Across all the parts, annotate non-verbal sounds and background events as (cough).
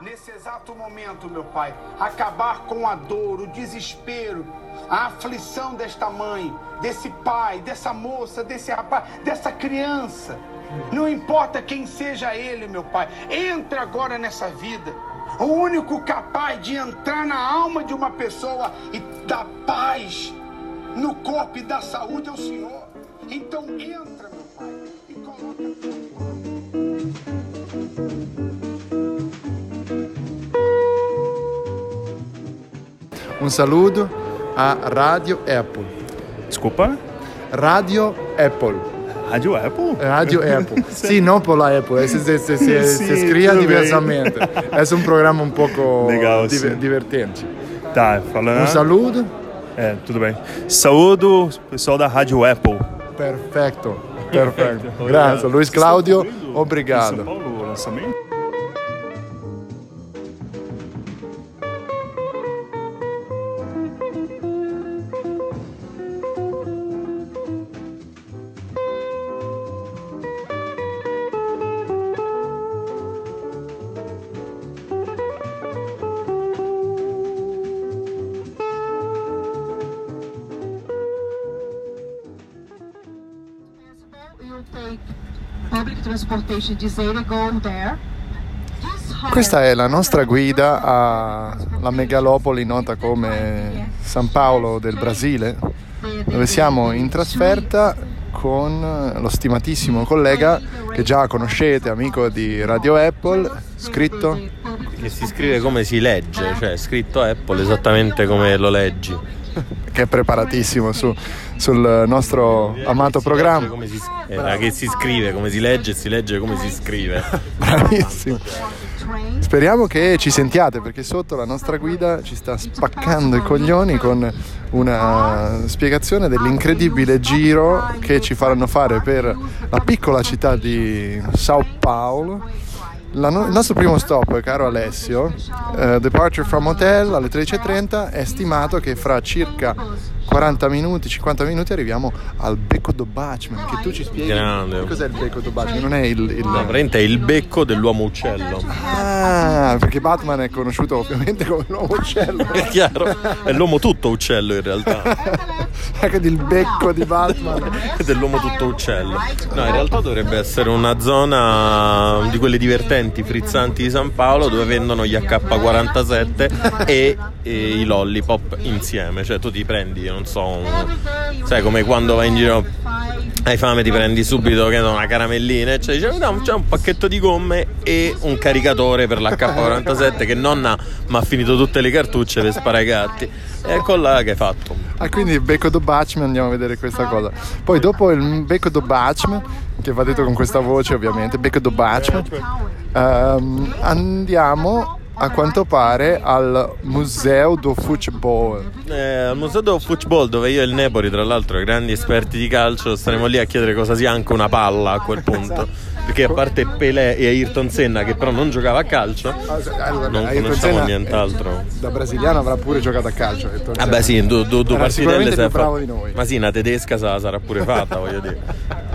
Nesse exato momento, meu Pai, acabar com a dor, o desespero, a aflição desta mãe, desse pai, dessa moça, desse rapaz, dessa criança. Não importa quem seja ele, meu Pai, entra agora nessa vida. O único capaz de entrar na alma de uma pessoa e dar paz no corpo e dar saúde é o Senhor. Então entra, Un saluto a Radio Apple. Desculpa? Radio Apple. Rádio Apple? Radio Apple. Sí, no por la Apple, se, se, se, se, Sí, se escribe tudo diversamente. Es un programa un poco Legal, diver- sim. divertente. Tá, falando. Un saluto. É, tudo bem. Saúdo, pessoal da Rádio Apple. Perfetto, perfetto. Olha, Grazie, Luis vocês estão Claudio, cobrindo Em São obrigado. Paulo, o lançamento? Questa è la nostra guida alla megalopoli nota come San Paolo del Brasile, dove siamo in trasferta con lo stimatissimo collega che già conoscete, amico di Radio Apple, scritto Che si scrive come si legge, cioè scritto Apple esattamente come lo leggi. (laughs) che è preparatissimo su- sul nostro amato programma. Si, era che si scrive come si legge e si legge come si scrive. (laughs) Bravissimo. Speriamo che ci sentiate perché sotto la nostra guida ci sta spaccando i coglioni con una spiegazione dell'incredibile giro che ci faranno fare per la piccola città di Sao Paulo. No- il nostro primo stop, caro Alessio, eh, departure from hotel alle 13.30, è stimato che fra circa 40 minuti, 50 minuti arriviamo al Becco do Batman, che tu ci spieghi Grande. cos'è il Becco do Batman, non è il... il- No, è il becco dell'uomo uccello. Ah, perché Batman è conosciuto ovviamente come l'uomo uccello. È chiaro? È l'uomo tutto uccello in realtà. (laughs) Anche il becco di Batman. Dell'uomo tutto uccello. No, in realtà dovrebbe essere una zona di quelle divertenti, frizzanti di San Paolo dove vendono gli AK-47 e, e i lollipop insieme. Cioè tu ti prendi, non so, un- sai come quando vai in giro hai fame ti prendi subito che una caramellina e cioè dice no, c'è un pacchetto di gomme e un caricatore per l'H47 che nonna mi ha finito tutte le cartucce per sparare ai gatti. E ecco là che hai fatto. Ah, quindi becco do Batman, andiamo a vedere questa cosa. Poi dopo il becco do Batman, che va detto con questa voce ovviamente, becco do Batman, ehm, andiamo a quanto pare al Museo do Futebol. Eh, al Museo del Football, dove io e il Nepori, tra l'altro, grandi esperti di calcio, staremo lì a chiedere cosa sia anche una palla a quel punto. Perché a parte Pelé e Ayrton Senna, che però non giocava a calcio, Allora, non Ayrton conosciamo Senna, nient'altro. Da brasiliano avrà pure giocato a calcio. Ayrton Ah beh sì, due, due Era partitelle più fa- bravo di noi. Ma sì, una tedesca sarà pure fatta, (laughs) voglio dire.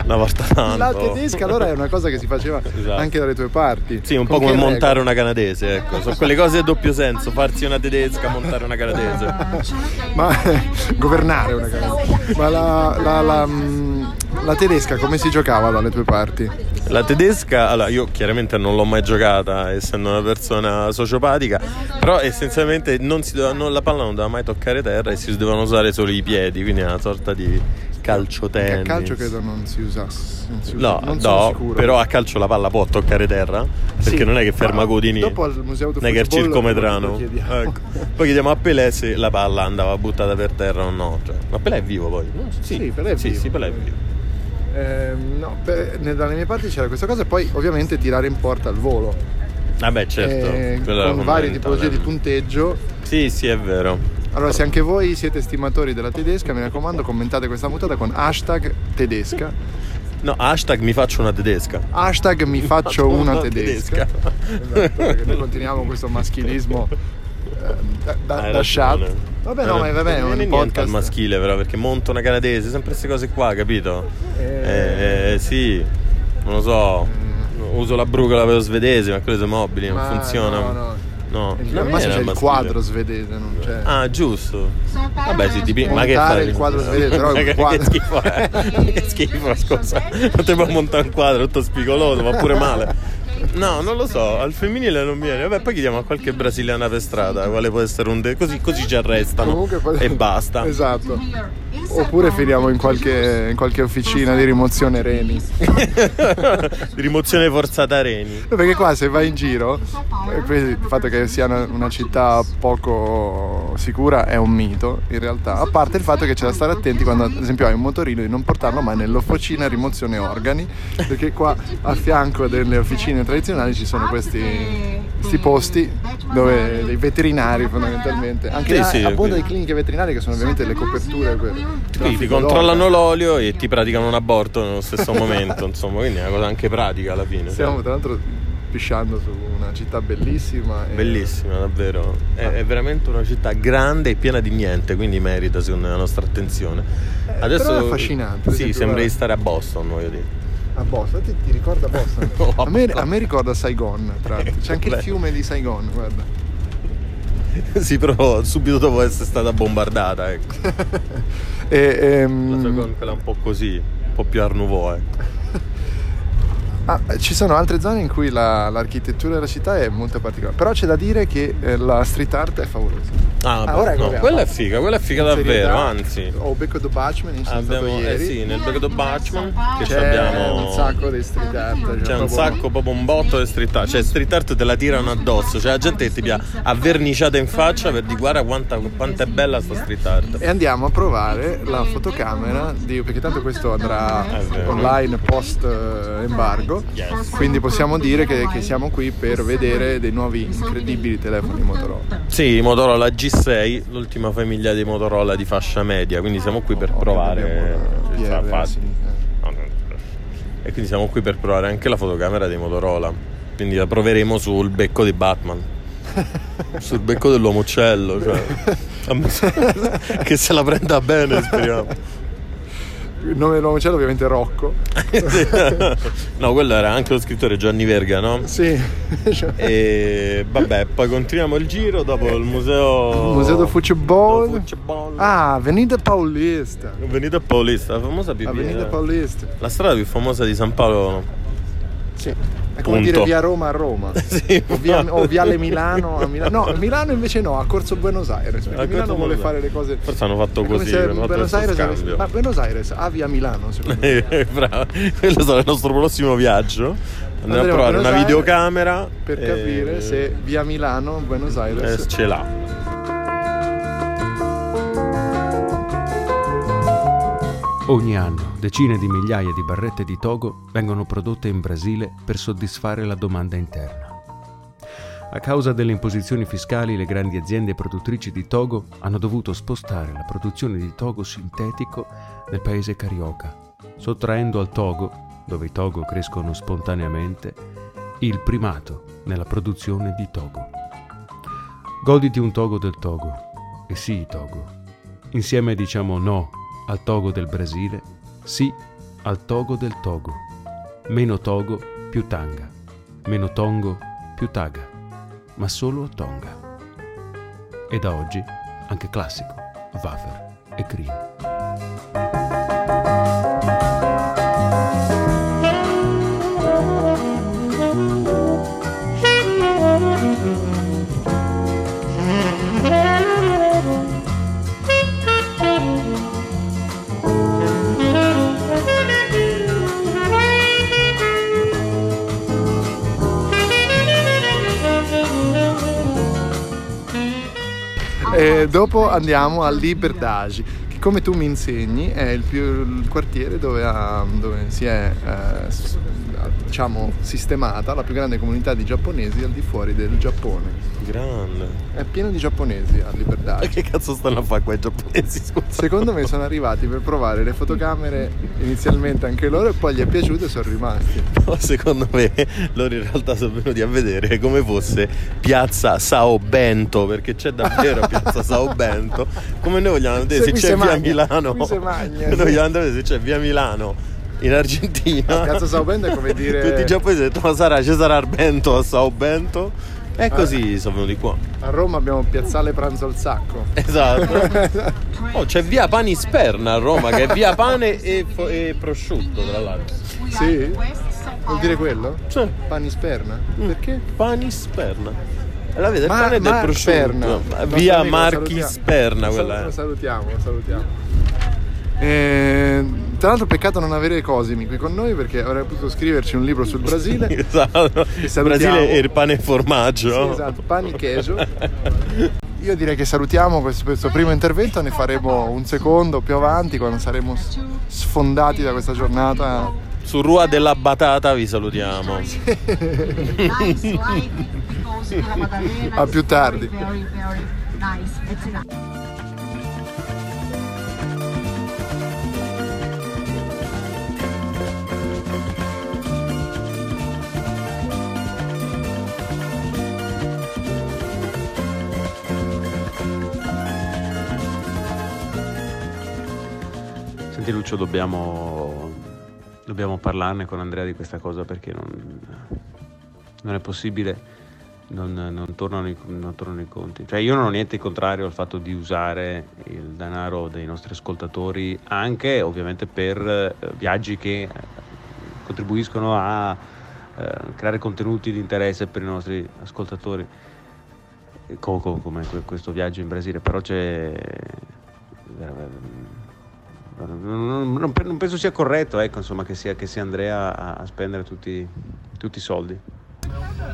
Una volta tanto. La tedesca allora è una cosa che si faceva Esatto. anche dalle tue parti. Sì, un Con po' come montare una canadese, ecco. Quelle cose a doppio senso, farsi una tedesca, montare una canadese. (laughs) Ma governare una cosa. Ma la, la- la, mm, la tedesca come si giocava dalle tue parti? La tedesca, allora io chiaramente non l'ho mai giocata essendo una persona sociopatica, però essenzialmente non si doveva- non- la palla non doveva mai toccare terra e si dovevano usare solo i piedi, quindi è una sorta di calcio Che a tennis. calcio credo non si usasse. Non si usa- No, no, però a calcio la palla può toccare terra, perché Sì, non è che ferma. Dopo al museo del Non è che è il circometrano. chiediamo. Ecco. Poi chiediamo a Pelé se la palla andava buttata per terra o no. Cioè, ma Pelé è vivo poi? No, Sì, Pelé è sì, vivo. sì, Pelé è vivo. Ehm, no, beh, dalle mie parti c'era questa cosa e poi ovviamente tirare in porta al volo. Vabbè, certo. Eh, con varie tipologie di punteggio. Sì, sì, è vero. Allora, se anche voi siete stimatori della tedesca, mi raccomando, commentate questa mutata con hashtag tedesca. (laughs) No, hashtag mi faccio una tedesca. Hashtag mi faccio una Una tedesca. tedesca. Esatto, perché noi continuiamo questo maschilismo eh, da, da, Hai da ragione. chat. Vabbè, no, ma va bene, non un è al podcast. maschile, però, perché monto una canadese, sempre queste cose qua, capito? Eh. Eh, sì, non lo so. uso la brucola per lo svedese, ma quello sono mobili, non Ma funziona. No, no. No, Il- da al massimo c'è il quadro svedese, non c'è. Ah, giusto. Vabbè, si tipi- ma che fai? il quadro svedese, però è un (laughs) quadro. che schifo è. (laughs) che schifo, scusa. Non ti puoi montare un quadro tutto spigoloso, ma pure male. No, non lo so, al femminile non viene. Vabbè, poi chiediamo a qualche brasiliana per strada, quale può essere un de- così, così ci arrestano. E basta. Esatto. Oppure finiamo in qualche, in qualche officina di rimozione reni. (laughs) Rimozione forzata reni. No, Perché qua se vai in giro, eh, il fatto che sia una, una città poco sicura è un mito, in realtà. A parte il fatto che c'è da stare attenti quando, ad esempio, hai un motorino di non portarlo mai nell'officina rimozione organi, perché qua a fianco delle officine tradizionali ci sono questi, questi posti dove dei veterinari fondamentalmente, anche Sì, là, sì, appunto delle cliniche veterinarie che sono ovviamente le coperture. quelle- Sì, ti controllano l'olio e ti praticano un aborto nello stesso momento, insomma, quindi è una cosa anche pratica alla fine. Stiamo tra l'altro pisciando su una città bellissima. e- Bellissima, davvero. È, è veramente una città grande e piena di niente, quindi merita secondo me la nostra attenzione. Adesso però è affascinante, Sì, sembra di stare a Boston, voglio dire. A Boston, ti, ti ricorda Boston? (laughs) A, me, a me ricorda Saigon, tra l'altro. C'è anche il fiume di Saigon, guarda. (laughs) sì, però subito dopo essere stata bombardata, ecco. (laughs) E, La ehm, Saigon, quella un po' così, un po' più Art Nouveau, ecco. Ah, ci sono altre zone in cui la- l'architettura della città è molto particolare. Però c'è da dire che eh, la street art è favolosa. Ah, Ah, beh, ora no, quella è figa, quella è figa davvero, anzi. Ho Becco do Batchman, in Abbiamo, eh sì, nel Back of Batchman che C'è abbiamo un sacco di street art. cioè C'è un proprio- sacco, proprio un botto di street art. Cioè, street art te la tirano addosso. C'è la gente che ti pia avverniciata in faccia per dire guarda quanta, quanta è bella sta street art. E andiamo a provare la fotocamera di, perché tanto questo andrà online post eh, Yes. Quindi possiamo dire che, che siamo qui per vedere dei nuovi incredibili telefoni Motorola. Sì, Motorola G6, l'ultima famiglia di Motorola di fascia media. Quindi siamo qui per provare. Cioè, fa- fa- sì, eh. E quindi siamo qui per provare anche la fotocamera di Motorola. Quindi la proveremo sul becco di Batman. (laughs) sul becco dell'uomo uccello. Cioè. (laughs) che se la prenda bene, speriamo. Il nome dell'uomo cielo ovviamente è Rocco. (laughs) no, quello era anche lo scrittore Gianni Verga, no? Sì. E vabbè, poi continuiamo il giro dopo il museo. Museo del Futebol. Futebol. Ah, Avenida Paulista. Avenida Paulista, la famosa più Avenida Paulista. La strada più famosa di San Paolo. Sì. È come Punto. dire via Roma a Roma. (laughs) Sì, O, via, o Viale Milano a Milano. No, (laughs) Milano invece no, a Corso Buenos Aires. Perché A Milano vuole fare le cose. Forse hanno fatto così, hanno fatto Buenos Aires avesse-. Ma Buenos Aires ha via Milano, secondo me. (laughs) Eh, Bravo, quello sarà il nostro prossimo viaggio. Andiamo Andremo a provare a una videocamera Per e- capire se via Milano, Buenos eh, Aires. ce l'ha. Ogni anno decine di migliaia di barrette di togo vengono prodotte in Brasile per soddisfare la domanda interna. A causa delle imposizioni fiscali, le grandi aziende produttrici di togo hanno dovuto spostare la produzione di togo sintetico nel paese carioca, sottraendo al togo, dove i togo crescono spontaneamente, il primato nella produzione di togo. Goditi un togo del togo, e sì togo. Insieme diciamo no al togo del Brasile, sì al togo del Togo. Meno togo, più tanga. Meno tongo, più taga. Ma solo tonga. E da oggi anche classico, wafer e green. Dopo andiamo a Liberdade, che come tu mi insegni è il, più, il quartiere dove, ha- dove si è eh, diciamo, sistemata la più grande comunità di giapponesi al di fuori del Giappone. Grande. È pieno di giapponesi a Ma Liberdade. che cazzo stanno a fare qua i giapponesi? Scusa. Secondo me sono arrivati per provare le fotocamere inizialmente anche loro e poi gli è piaciuto e sono rimasti. (laughs) No, secondo me loro in realtà sono venuti a vedere come fosse piazza Sao Bento, perché c'è davvero piazza Sao Bento. Come noi vogliamo vedere Se se c'è se via Milano. qui se magna, noi sì. vedere se c'è via Milano in Argentina. Piazza Sao Bento è come (laughs) dire- Tutti i giapponesi hanno detto, ma sarà Cesare Arbento a Sao Bento? E Ah. così sono venuti qua. A Roma abbiamo Piazzale Pranzo al Sacco. Esatto. (laughs) Oh, c'è via Pani Sperna a Roma, che è via pane e, fo- e prosciutto, tra l'altro. Sì? Vuol dire quello? Sì. Pani sperna? Mm. Perché? Pani La vede, il Ma- pane del prosciutto. Nostro Via amico, lo Marchi salutiamo. Sperna Lo sal- quella Lo è. salutiamo, lo salutiamo. Eh, tra l'altro peccato non avere Cosimi qui con noi perché avrei potuto scriverci un libro sul (laughs) Brasile. Esatto. Il salutiamo. Brasile e il pane e formaggio. Sì, esatto, pani e queso. Io direi che salutiamo questo, questo primo intervento, ne faremo un secondo più avanti quando saremo s- sfondati da questa giornata. Su Rua della Batata vi salutiamo. (laughs) A più tardi. Senti Lucio, dobbiamo, dobbiamo parlarne con Andrea di questa cosa perché non, non è possibile, non, non tornano i, non tornano i conti. Cioè io non ho niente contrario al fatto di usare il denaro dei nostri ascoltatori anche ovviamente per eh, viaggi che eh, contribuiscono a eh, creare contenuti di interesse per i nostri ascoltatori, co- co- come que- questo viaggio in Brasile, però c'è... Non, non- non pe- non penso sia corretto ecco, insomma, che, sia, che sia Andrea a, a spendere tutti, tutti i soldi.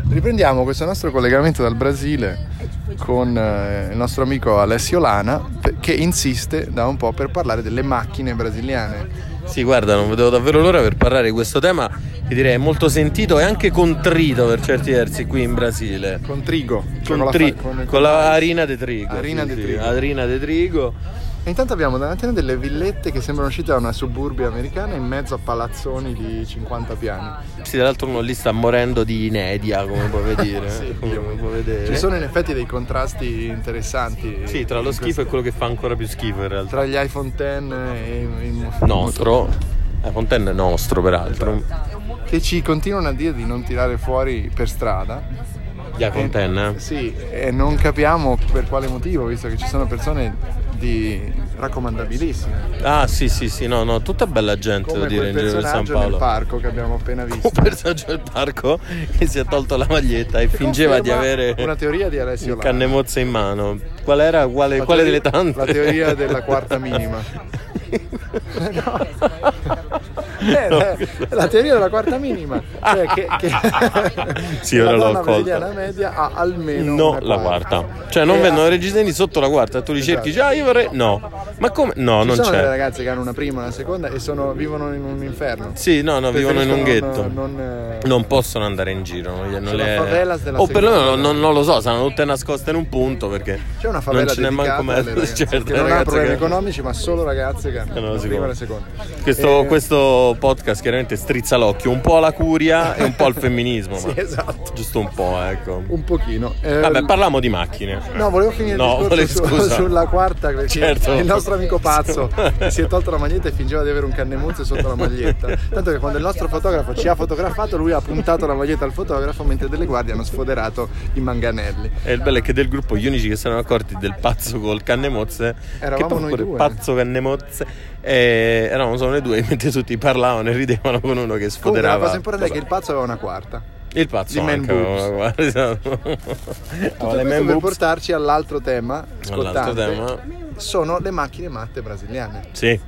Riprendiamo questo nostro collegamento dal Brasile con eh, il nostro amico Alessio Lana che insiste da un po' per parlare delle macchine brasiliane. Sì, guarda, non vedevo davvero l'ora per parlare di questo tema che direi è molto sentito e anche contrito per certi versi qui in Brasile. Con trigo, cioè Con, la tri- fa- con- con la harina de trigo. Harina sì, de sì, trigo. harina de trigo. E intanto abbiamo davanti a noi delle villette che sembrano uscite da una suburbia americana in mezzo a palazzoni di 50 piani. Sì, tra l'altro uno lì sta morendo di inedia, come puoi (laughs) vedere. Sì, come puoi vedere. Ci sono in effetti dei contrasti interessanti. Sì, tra lo schifo questo- e quello che fa ancora più schifo in realtà. Tra gli iPhone X e i Nostro. Eh, Fontaine è nostro, peraltro. che ci continuano a dire di non tirare fuori per strada. Gli Fontaine, eh? Sì, e non capiamo per quale motivo, visto che ci sono persone di raccomandabilissime. Ah, sì, sì, sì, no, no, tutta bella gente, Come devo dire, in giro per San Paolo. parco che abbiamo appena visto. Un personaggio del parco che si è tolto la maglietta e fingeva di avere una teoria di Alessio un Lana. cannemozze in mano. Qual era? Quale, La quale teoria- delle tante? La teoria della quarta minima. (laughs) (laughs) Eh, eh, la teoria della quarta minima, cioè che, che (laughs) Sì, (laughs) la ora l'ho donna colta. brasiliana media ha almeno No, la quarta. Cioè, non ha- vendono registrati sotto la quarta, tu li cerchi già, io vorrei. No. Ma come? No, Ci non sono delle c'è. ragazze che hanno una prima, una seconda e sono- vivono in un inferno. Sì, no, no, vivono in un ghetto. Non, non, eh, Non possono andare in giro. Non, non Sono le... O perlomeno non, non lo so, saranno tutte nascoste in un punto perché. C'è una favela non ce n'è manco mezzo. (laughs) Certo, non ha problemi che- economici, ma solo ragazze che hanno Eh, la prima e la seconda. Questo, Eh, questo podcast chiaramente strizza l'occhio un po' alla curia e un po' al femminismo. (laughs) Sì, esatto. Giusto un po', ecco. Un pochino. Eh, Vabbè, parliamo di macchine. No, volevo finire il No, discorso volevo- su- scusa. sulla quarta perché Certo. il nostro amico pazzo (laughs) si è tolto la maglietta e fingeva di avere un cannemuzze sotto la maglietta. Tanto che quando il nostro fotografo ci ha fotografato, lui ha puntato la maglietta al fotografo mentre delle guardie hanno sfoderato i manganelli. E il bello è che del gruppo gli unici che si erano accorti del pazzo col cannemozze Eravamo che noi due. pazzo cannemozze e eravamo solo noi due mentre tutti parlavano e ridevano con uno che Comunque la sfoderava cosa importante è che il pazzo aveva una quarta. il pazzo di man boobs. esatto. (laughs) Tutto le questo man per boobs. portarci all'altro tema All'altro scottante. tema. Sono le macchine matte brasiliane. sì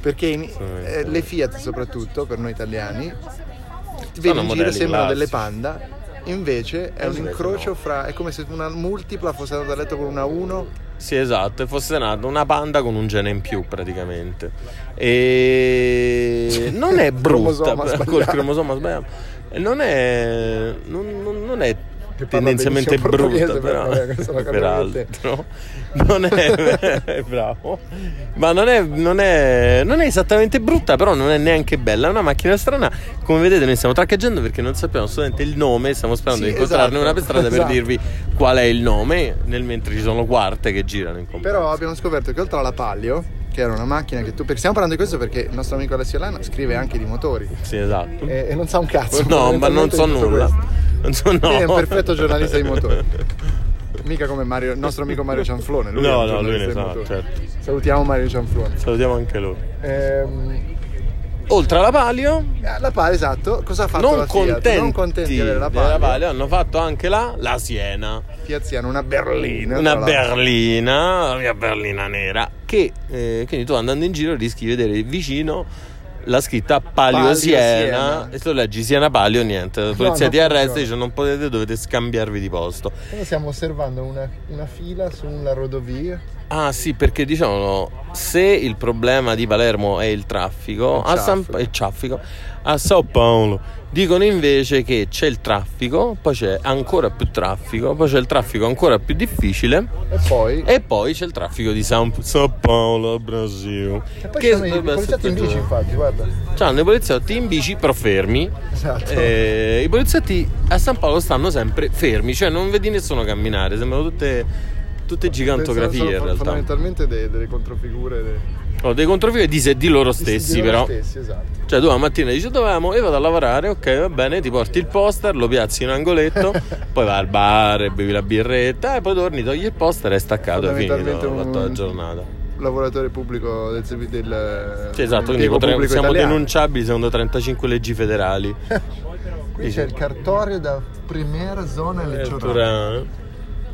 Perché in- eh, le Fiat soprattutto per noi italiani vedi in giro sembrano delle panda invece è un Invece incrocio no. fra è come se una multipla fosse andata a letto con una 1 Sì, esatto, e fosse nata una panda con un gene in più praticamente. E non è brutta Cromosoma (laughs) col cromosoma sbagliato. Non è non, non- è tendenzialmente brutta, però, capiamo peraltro (laughs) non è bravo. Ma non è, non, è, non è esattamente brutta, però non è neanche bella. È una macchina strana. Come vedete, noi stiamo traccheggiando perché non sappiamo assolutamente il nome. Stiamo sperando Sì, di incontrarne esatto. una per strada per Esatto. dirvi qual è il nome. Nel mentre ci sono quarte che girano in compenso. però abbiamo scoperto che oltre alla Palio che era una macchina che tu... Perché stiamo parlando di questo perché il nostro amico Alessio Lana scrive anche di motori Sì, esatto. e, e non sa un cazzo. No, ma non so nulla. questo. Non so no. È un perfetto giornalista di motori. (laughs) Mica come Mario, il nostro amico Mario Cianflone. Lui è No, un no, lui giornalista ne di sa, motori. certo. Salutiamo Mario Cianflone. Salutiamo anche lui. Ehm, Oltre alla Palio, la Pala, esatto. Cosa ha fatto non la Fiat? contenti, non contenti di avere la della Palio. Palio, hanno fatto anche la, la Siena. Fiat Siena, una berlina. Una tra l'altro. berlina, la mia berlina nera. Che eh, quindi tu andando in giro rischi di vedere vicino la scritta Palio, Palio Siena, e tu leggi Siena Palio, niente. La polizia non ti arresta e dice non potete, dovete scambiarvi di posto. Noi stiamo osservando una, una fila sulla rodovia. Ah sì, perché diciamo, se il problema di Palermo è il traffico, Il a, San, il traffico, a Sao Paolo dicono invece che c'è il traffico, poi c'è ancora più traffico, poi c'è il traffico ancora più difficile E poi. e poi c'è il traffico di San, Sao Paolo, Brasile. E poi ci sono i poliziotti in bici, infatti, guarda. C'hanno i poliziotti in bici però fermi. Esatto. Eh, I poliziotti a San Paolo stanno sempre fermi, cioè non vedi nessuno camminare, sembrano tutte, tutte gigantografie in realtà. Fondamentalmente de- delle controfigure de- Ho dei controfigure di, loro di- stessi, di loro però. stessi, esatto. Cioè, tu la mattina dici dov'è? Io vado a lavorare, ok, va bene, ti porti il poster, lo piazzi in un angoletto, (laughs) poi vai al bar, e bevi la birretta, e poi torni, togli il poster e è staccato, è finito, ho fatto la un- giornata. Lavoratore pubblico del, servi- del Sì, esatto, quindi potremmo- siamo italiano. denunciabili secondo 35 leggi federali. (laughs) Qui c'è il cartorio da Primera Zona Elettorale. Addirittura,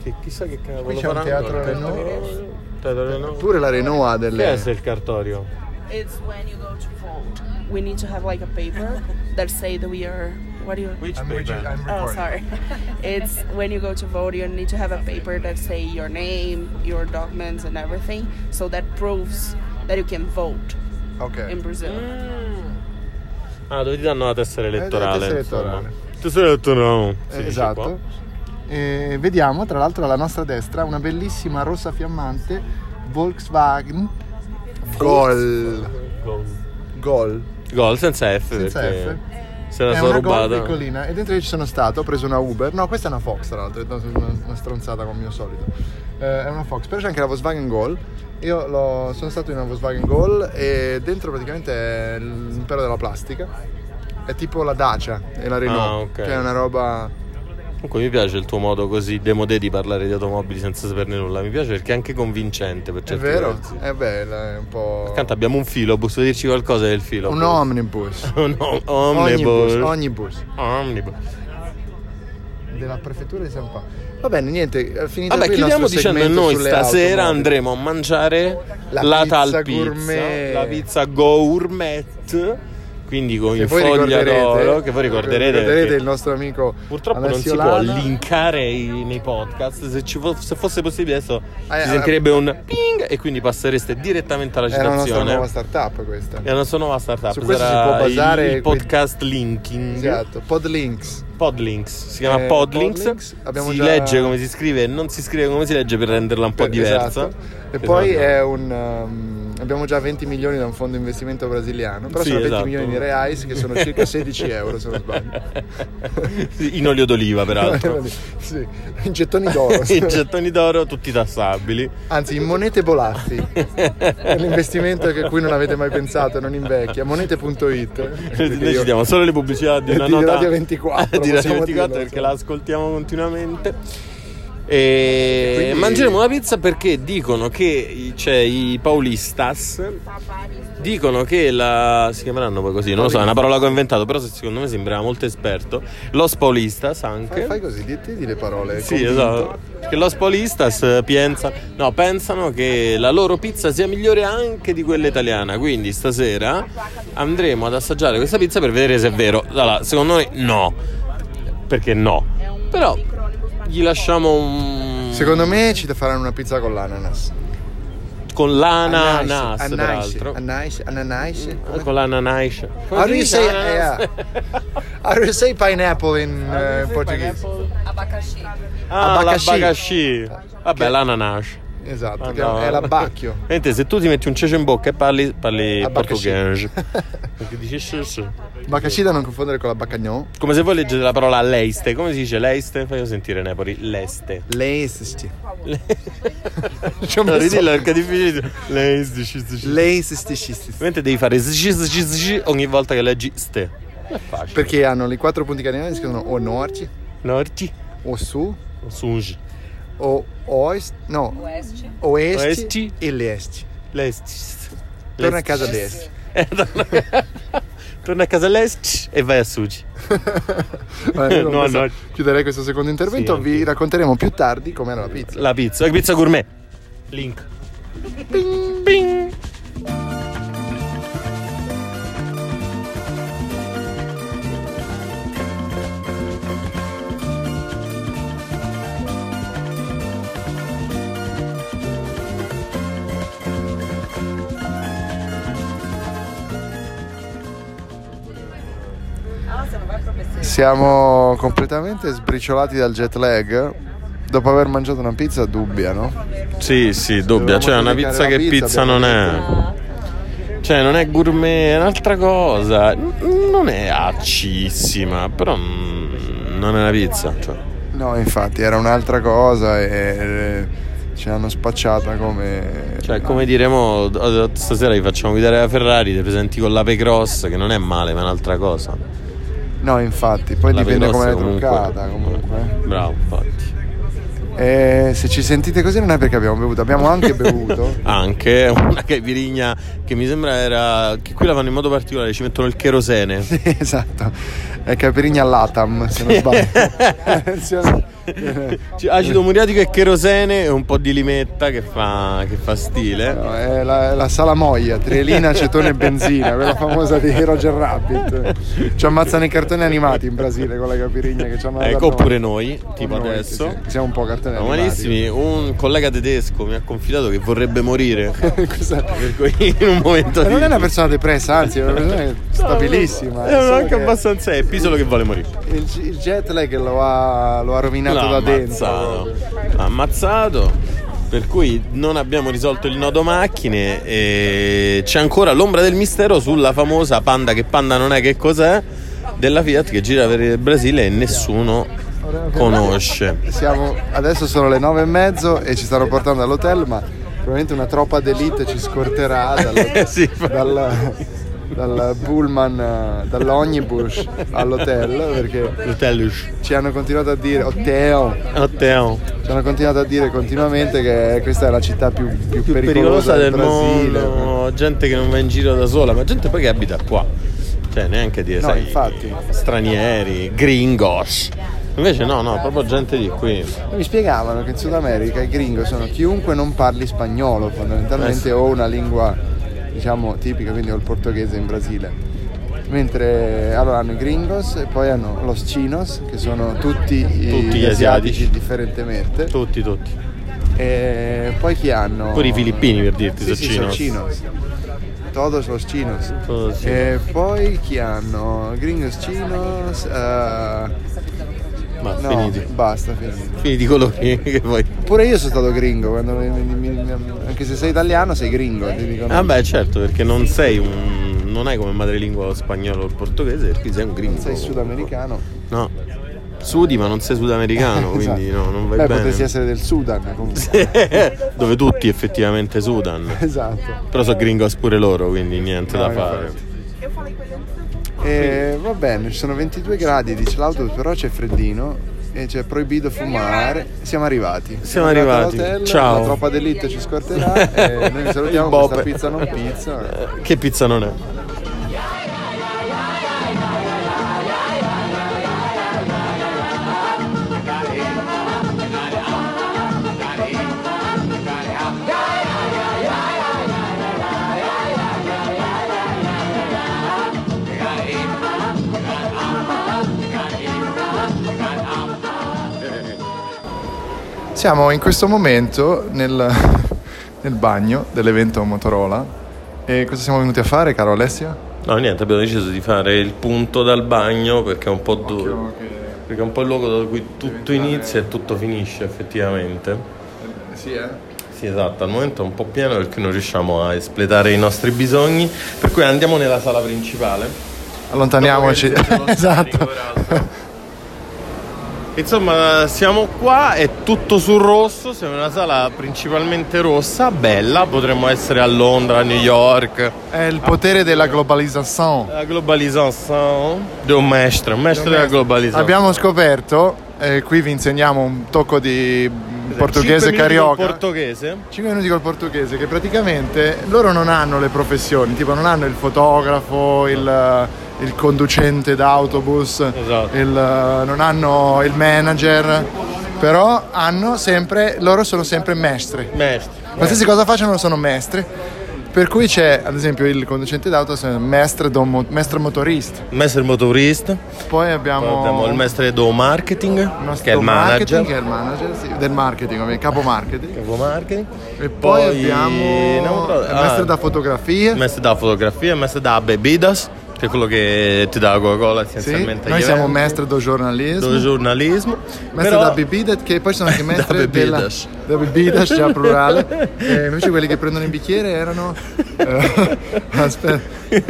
Che chissà che cavolo Qui c'è un teatro il Teatro Renault. Pure la Renault ha Che è delle... se il cartorio? It's when you go to vote. We need to have like a paper that say that we are. What do you? Which I'm, paper? I'm Oh, sorry. (laughs) it's when you go to vote, you need to have a paper that say your name, your documents, and everything, so that proves that you can vote Ok. in Brazil. Ah, dove ti danno la tessera elettorale. tessera insomma. elettorale. Tessera elettorale. Eh, esatto. E vediamo tra l'altro alla nostra destra una bellissima rossa fiammante Volkswagen Gol. Gol. Gol senza F Senza F. se la È sono una Gol rubata. piccolina e dentro io ci sono stato, ho preso una Uber. No, questa è una Fox tra l'altro, una, una stronzata come mio solito. Eh, è una Fox, però c'è anche la Volkswagen Gol. Io l'ho- sono stato in una Volkswagen Gol e dentro praticamente è l'impero della plastica. È tipo la Dacia e la Renault, Ah, ok. che è una roba Comunque mi piace il tuo modo così demodé di parlare di automobili senza saperne nulla. Mi piace perché è anche convincente per È certi vero? versi. È bello, è un po'. Accanto abbiamo un filobus, vuoi dirci qualcosa del filobus? Un omnibus. (laughs) Un om- Omnibus. omnibus. Omnibus. Della prefettura di San Paolo. Va bene, niente, è finito Vabbè, qui chiudiamo dicendo noi stasera automobili. andremo a mangiare La la, pizza tal pizza, gourmet. la pizza gourmet, quindi con Che il ricorderete, d'oro, che voi ricorderete. ricorderete il nostro amico Purtroppo non Alessio si può Lana. linkare i- nei podcast. Se, ci se fosse possibile, adesso Ah, si eh, sentirebbe un ping e quindi passereste direttamente alla È la nostra citazione. nuova startup questa. È una sua nuova startup. Su questo sarà si può basare il, podcast linking. Esatto, Podlinks. Podlinks, si chiama Eh, Podlinks. Podlinks, abbiamo si già- legge come si scrive e non si scrive come si legge per renderla un po' Per- diversa. esatto. E Esatto. poi è un um, abbiamo già 20 milioni da un fondo investimento brasiliano, però Sì, sono 20 esatto. milioni di reais che sono circa 16 euro se non sbaglio. (laughs) In olio d'oliva, peraltro. (laughs) sì, in gettoni d'oro. (laughs) I gettoni d'oro tutti tassabili. Anzi, in monete Bolazzi. È l'investimento a cui non avete mai pensato, non invecchia. Monete.it. Noi io- ci diamo solo le pubblicità di una di nota Radio 24, di Radio possiamo 24 dirlo, perché sì. la ascoltiamo continuamente. E Quindi- mangeremo una pizza perché dicono che c'è i Paulistas dicono che la si chiameranno poi così, non lo so, è una parola che ho inventato, però se- secondo me sembrava molto esperto. Los Paulistas anche. Fai, fai così, dite di le parole. Sì, esatto. Che Los Paulistas eh, pensa- no, pensano che la loro pizza sia migliore anche di quella italiana. Quindi stasera andremo ad assaggiare questa pizza per vedere se è vero. Allora, secondo noi no. Perché no? Però gli lasciamo un. Secondo me ci faranno una pizza con l'ananas. Con l'ananas, Anais, peraltro. Anais, ananas. Eh, Con l'ananas. How do you say, Ananas. yeah. How do you say pineapple in uh, Portuguese? Abacaxi. Ah, Abacaxi. Vabbè, Che- l'ananas. Esatto, Ah, che no. è l'abbacchio. Mentre (laughs) se tu ti metti un cecio in bocca e parli, parli portoghese. (laughs) Perché dici. Baccacci da non confondere con la baccagnon. Come se voi leggete la parola leiste. Come si dice leiste? Fai sentire Nepoli. Leste. Leisisti. (laughs) Ci ho messo- ridillo perché è difficile. Leiste. Leisisticistis. Mentre devi fare ogni volta che leggi ste. È facile. Perché hanno i quattro punti cardinali che scrivono o norte, Norti. o su, Sungi. O oest, no, Oeste. oeste, Oeste. e leste. Leste. Torna a casa leste. (laughs) Eh, torna... a casa l'est e vai a Sugi. (laughs) Vabbè, (laughs) No, penso- no. Chiuderei questo secondo intervento, Sì, vi anche. racconteremo più tardi com'era la pizza. La pizza, la pizza gourmet. Link. Ping, ping. Siamo completamente sbriciolati dal jet lag dopo aver mangiato una pizza dubbia, no? Sì, sì, dubbia. Cioè, una pizza che pizza, pizza non è. Cioè, non è gourmet, è un'altra cosa. Non è accissima, però mm, non è una pizza. Cioè. No, infatti era un'altra cosa e eh, ci hanno spacciata come... Cioè, come diremo, stasera vi facciamo guidare la Ferrari, ti presenti con l'ape cross, che non è male, ma è un'altra cosa. No, infatti, poi L'ape dipende come l'hai truccata comunque. Bravo, infatti. E se ci sentite così non è perché abbiamo bevuto, abbiamo anche (laughs) bevuto. Anche (laughs) una caipirinha che mi sembra era. che qui la fanno in modo particolare, ci mettono il cherosene. Sì, esatto, è Capirigna Latam, se non sbaglio. (laughs) Acido muriatico e cherosene e un po' di limetta che fa, che fa stile. No, è la, la salamoia, trielina, acetone e benzina, quella famosa di Roger Rabbit. Ci ammazzano i cartoni animati in Brasile con la capirigna che ci dato Ecco, noi. oppure noi, tipo Noi, adesso. sì, siamo un po' cartoni animati. malissimi. Un collega tedesco mi ha confidato che vorrebbe morire. Cos'è? per cui in un momento non è una persona depressa, anzi, è una persona (laughs) stabilissima. È anche che abbastanza. È Pisolo che vuole morire. Il, il jet lag lo ha, lo ha rovinato L'ha da dentro. ammazzato. L'ha ammazzato. Per cui non abbiamo risolto il nodo macchine e c'è ancora l'ombra del mistero sulla famosa Panda che Panda non è che cos'è della Fiat che gira per il Brasile e nessuno conosce. Siamo, adesso sono le nove e mezzo e ci stanno portando all'hotel, ma probabilmente una troppa d'elite ci scorterà dal, (laughs) Eh sì. dal, dal pullman, eh, dall'omnibus all'hotel perché L'hotel ci hanno continuato a dire hotel, Otteo. ci hanno continuato a dire continuamente che questa è la città più, più, più pericolosa, pericolosa del Brasile. mondo, gente che non va in giro da sola, ma gente poi che abita qua. Cioè, neanche dire, No, infatti. stranieri, gringos. Invece no, no, proprio gente di qui. Mi spiegavano che in Sud America i gringo sono chiunque non parli spagnolo fondamentalmente Eh sì. o una lingua diciamo tipica, quindi o il portoghese in Brasile. Mentre allora hanno i gringos e poi hanno los chinos che sono tutti, Tutti gli asiatici asiatici. differentemente. Tutti, tutti. E poi chi hanno? Pure i filippini, per dirti, sì, sì, chinos. chinos. Todos los chinos. Todos chinos. E poi chi hanno? Gringos chinos. eh, Ma no, finiti. basta, finiti. Finiti i colori che vuoi. Pure io sono stato gringo, quando mi- mi- mi- anche se sei italiano sei gringo, dicono. Ah beh, certo, perché non sei un. non hai come madrelingua lo spagnolo o il portoghese, perché sei un gringo. sei sudamericano. No. Sudi, ma non sei sudamericano, (laughs) quindi Esatto. no, non vai Beh, bene. potresti essere del Sudan comunque. (laughs) Dove tutti effettivamente sudano. esatto. Però sono gringos pure loro, quindi niente No, da fare. E va bene, ci sono 22 gradi, dice l'autobus, però c'è freddino e c'è proibito fumare. Siamo arrivati. Siamo arrivati arrivati. all'hotel, Ciao. La troppa d'elite ci scorterà e noi vi salutiamo questa pizza non pizza. Eh, Che pizza non è? Siamo in questo momento nel, nel bagno dell'evento Motorola. E cosa siamo venuti a fare, caro Alessio? No, niente, abbiamo deciso di fare il punto dal bagno perché è un po' duro. Perché è un po' il luogo da cui tutto inizia e tutto finisce effettivamente. Sì, eh? Sì, esatto, al momento è un po' pieno perché non riusciamo a espletare i nostri bisogni, per cui andiamo nella sala principale. Allontaniamoci. Che (laughs) esatto. Insomma, siamo qua, è tutto sul rosso, siamo in una sala principalmente rossa, bella, potremmo essere a Londra, a New York. È il potere della globalizzazione. La globalizzazione di un maestro, un maestro della globalizzazione. Abbiamo scoperto, e qui vi insegniamo un tocco di portoghese carioca. col portoghese? 5 minuti col portoghese che praticamente loro non hanno le professioni, tipo non hanno il fotografo, il, il conducente d'autobus, Esatto. il, non hanno il manager, però hanno sempre, loro sono sempre mestre. Maestro. Qualsiasi cosa facciano sono mestre. Per cui c'è ad esempio il conducente d'auto, mestre, do, mestre motorista. Maestro motorista, Poi abbiamo, poi abbiamo il maestro do marketing, che è il manager. che è il manager sì, del marketing, capo marketing. Capo marketing. E poi, abbiamo no, però- il mestre ah, da fotografia. il maestro da fotografia, il maestro da bebidas, è quello che ti dà la Coca-Cola Sì, essenzialmente. noi agli siamo eventi, mestre do giornalismo, do giornalismo. mestre però- da bebidas, che poi sono anche (laughs) Da mestre della, da bebidas, già plurale. E invece quelli che prendono il bicchiere erano... eh, (laughs) aspetta. Eh,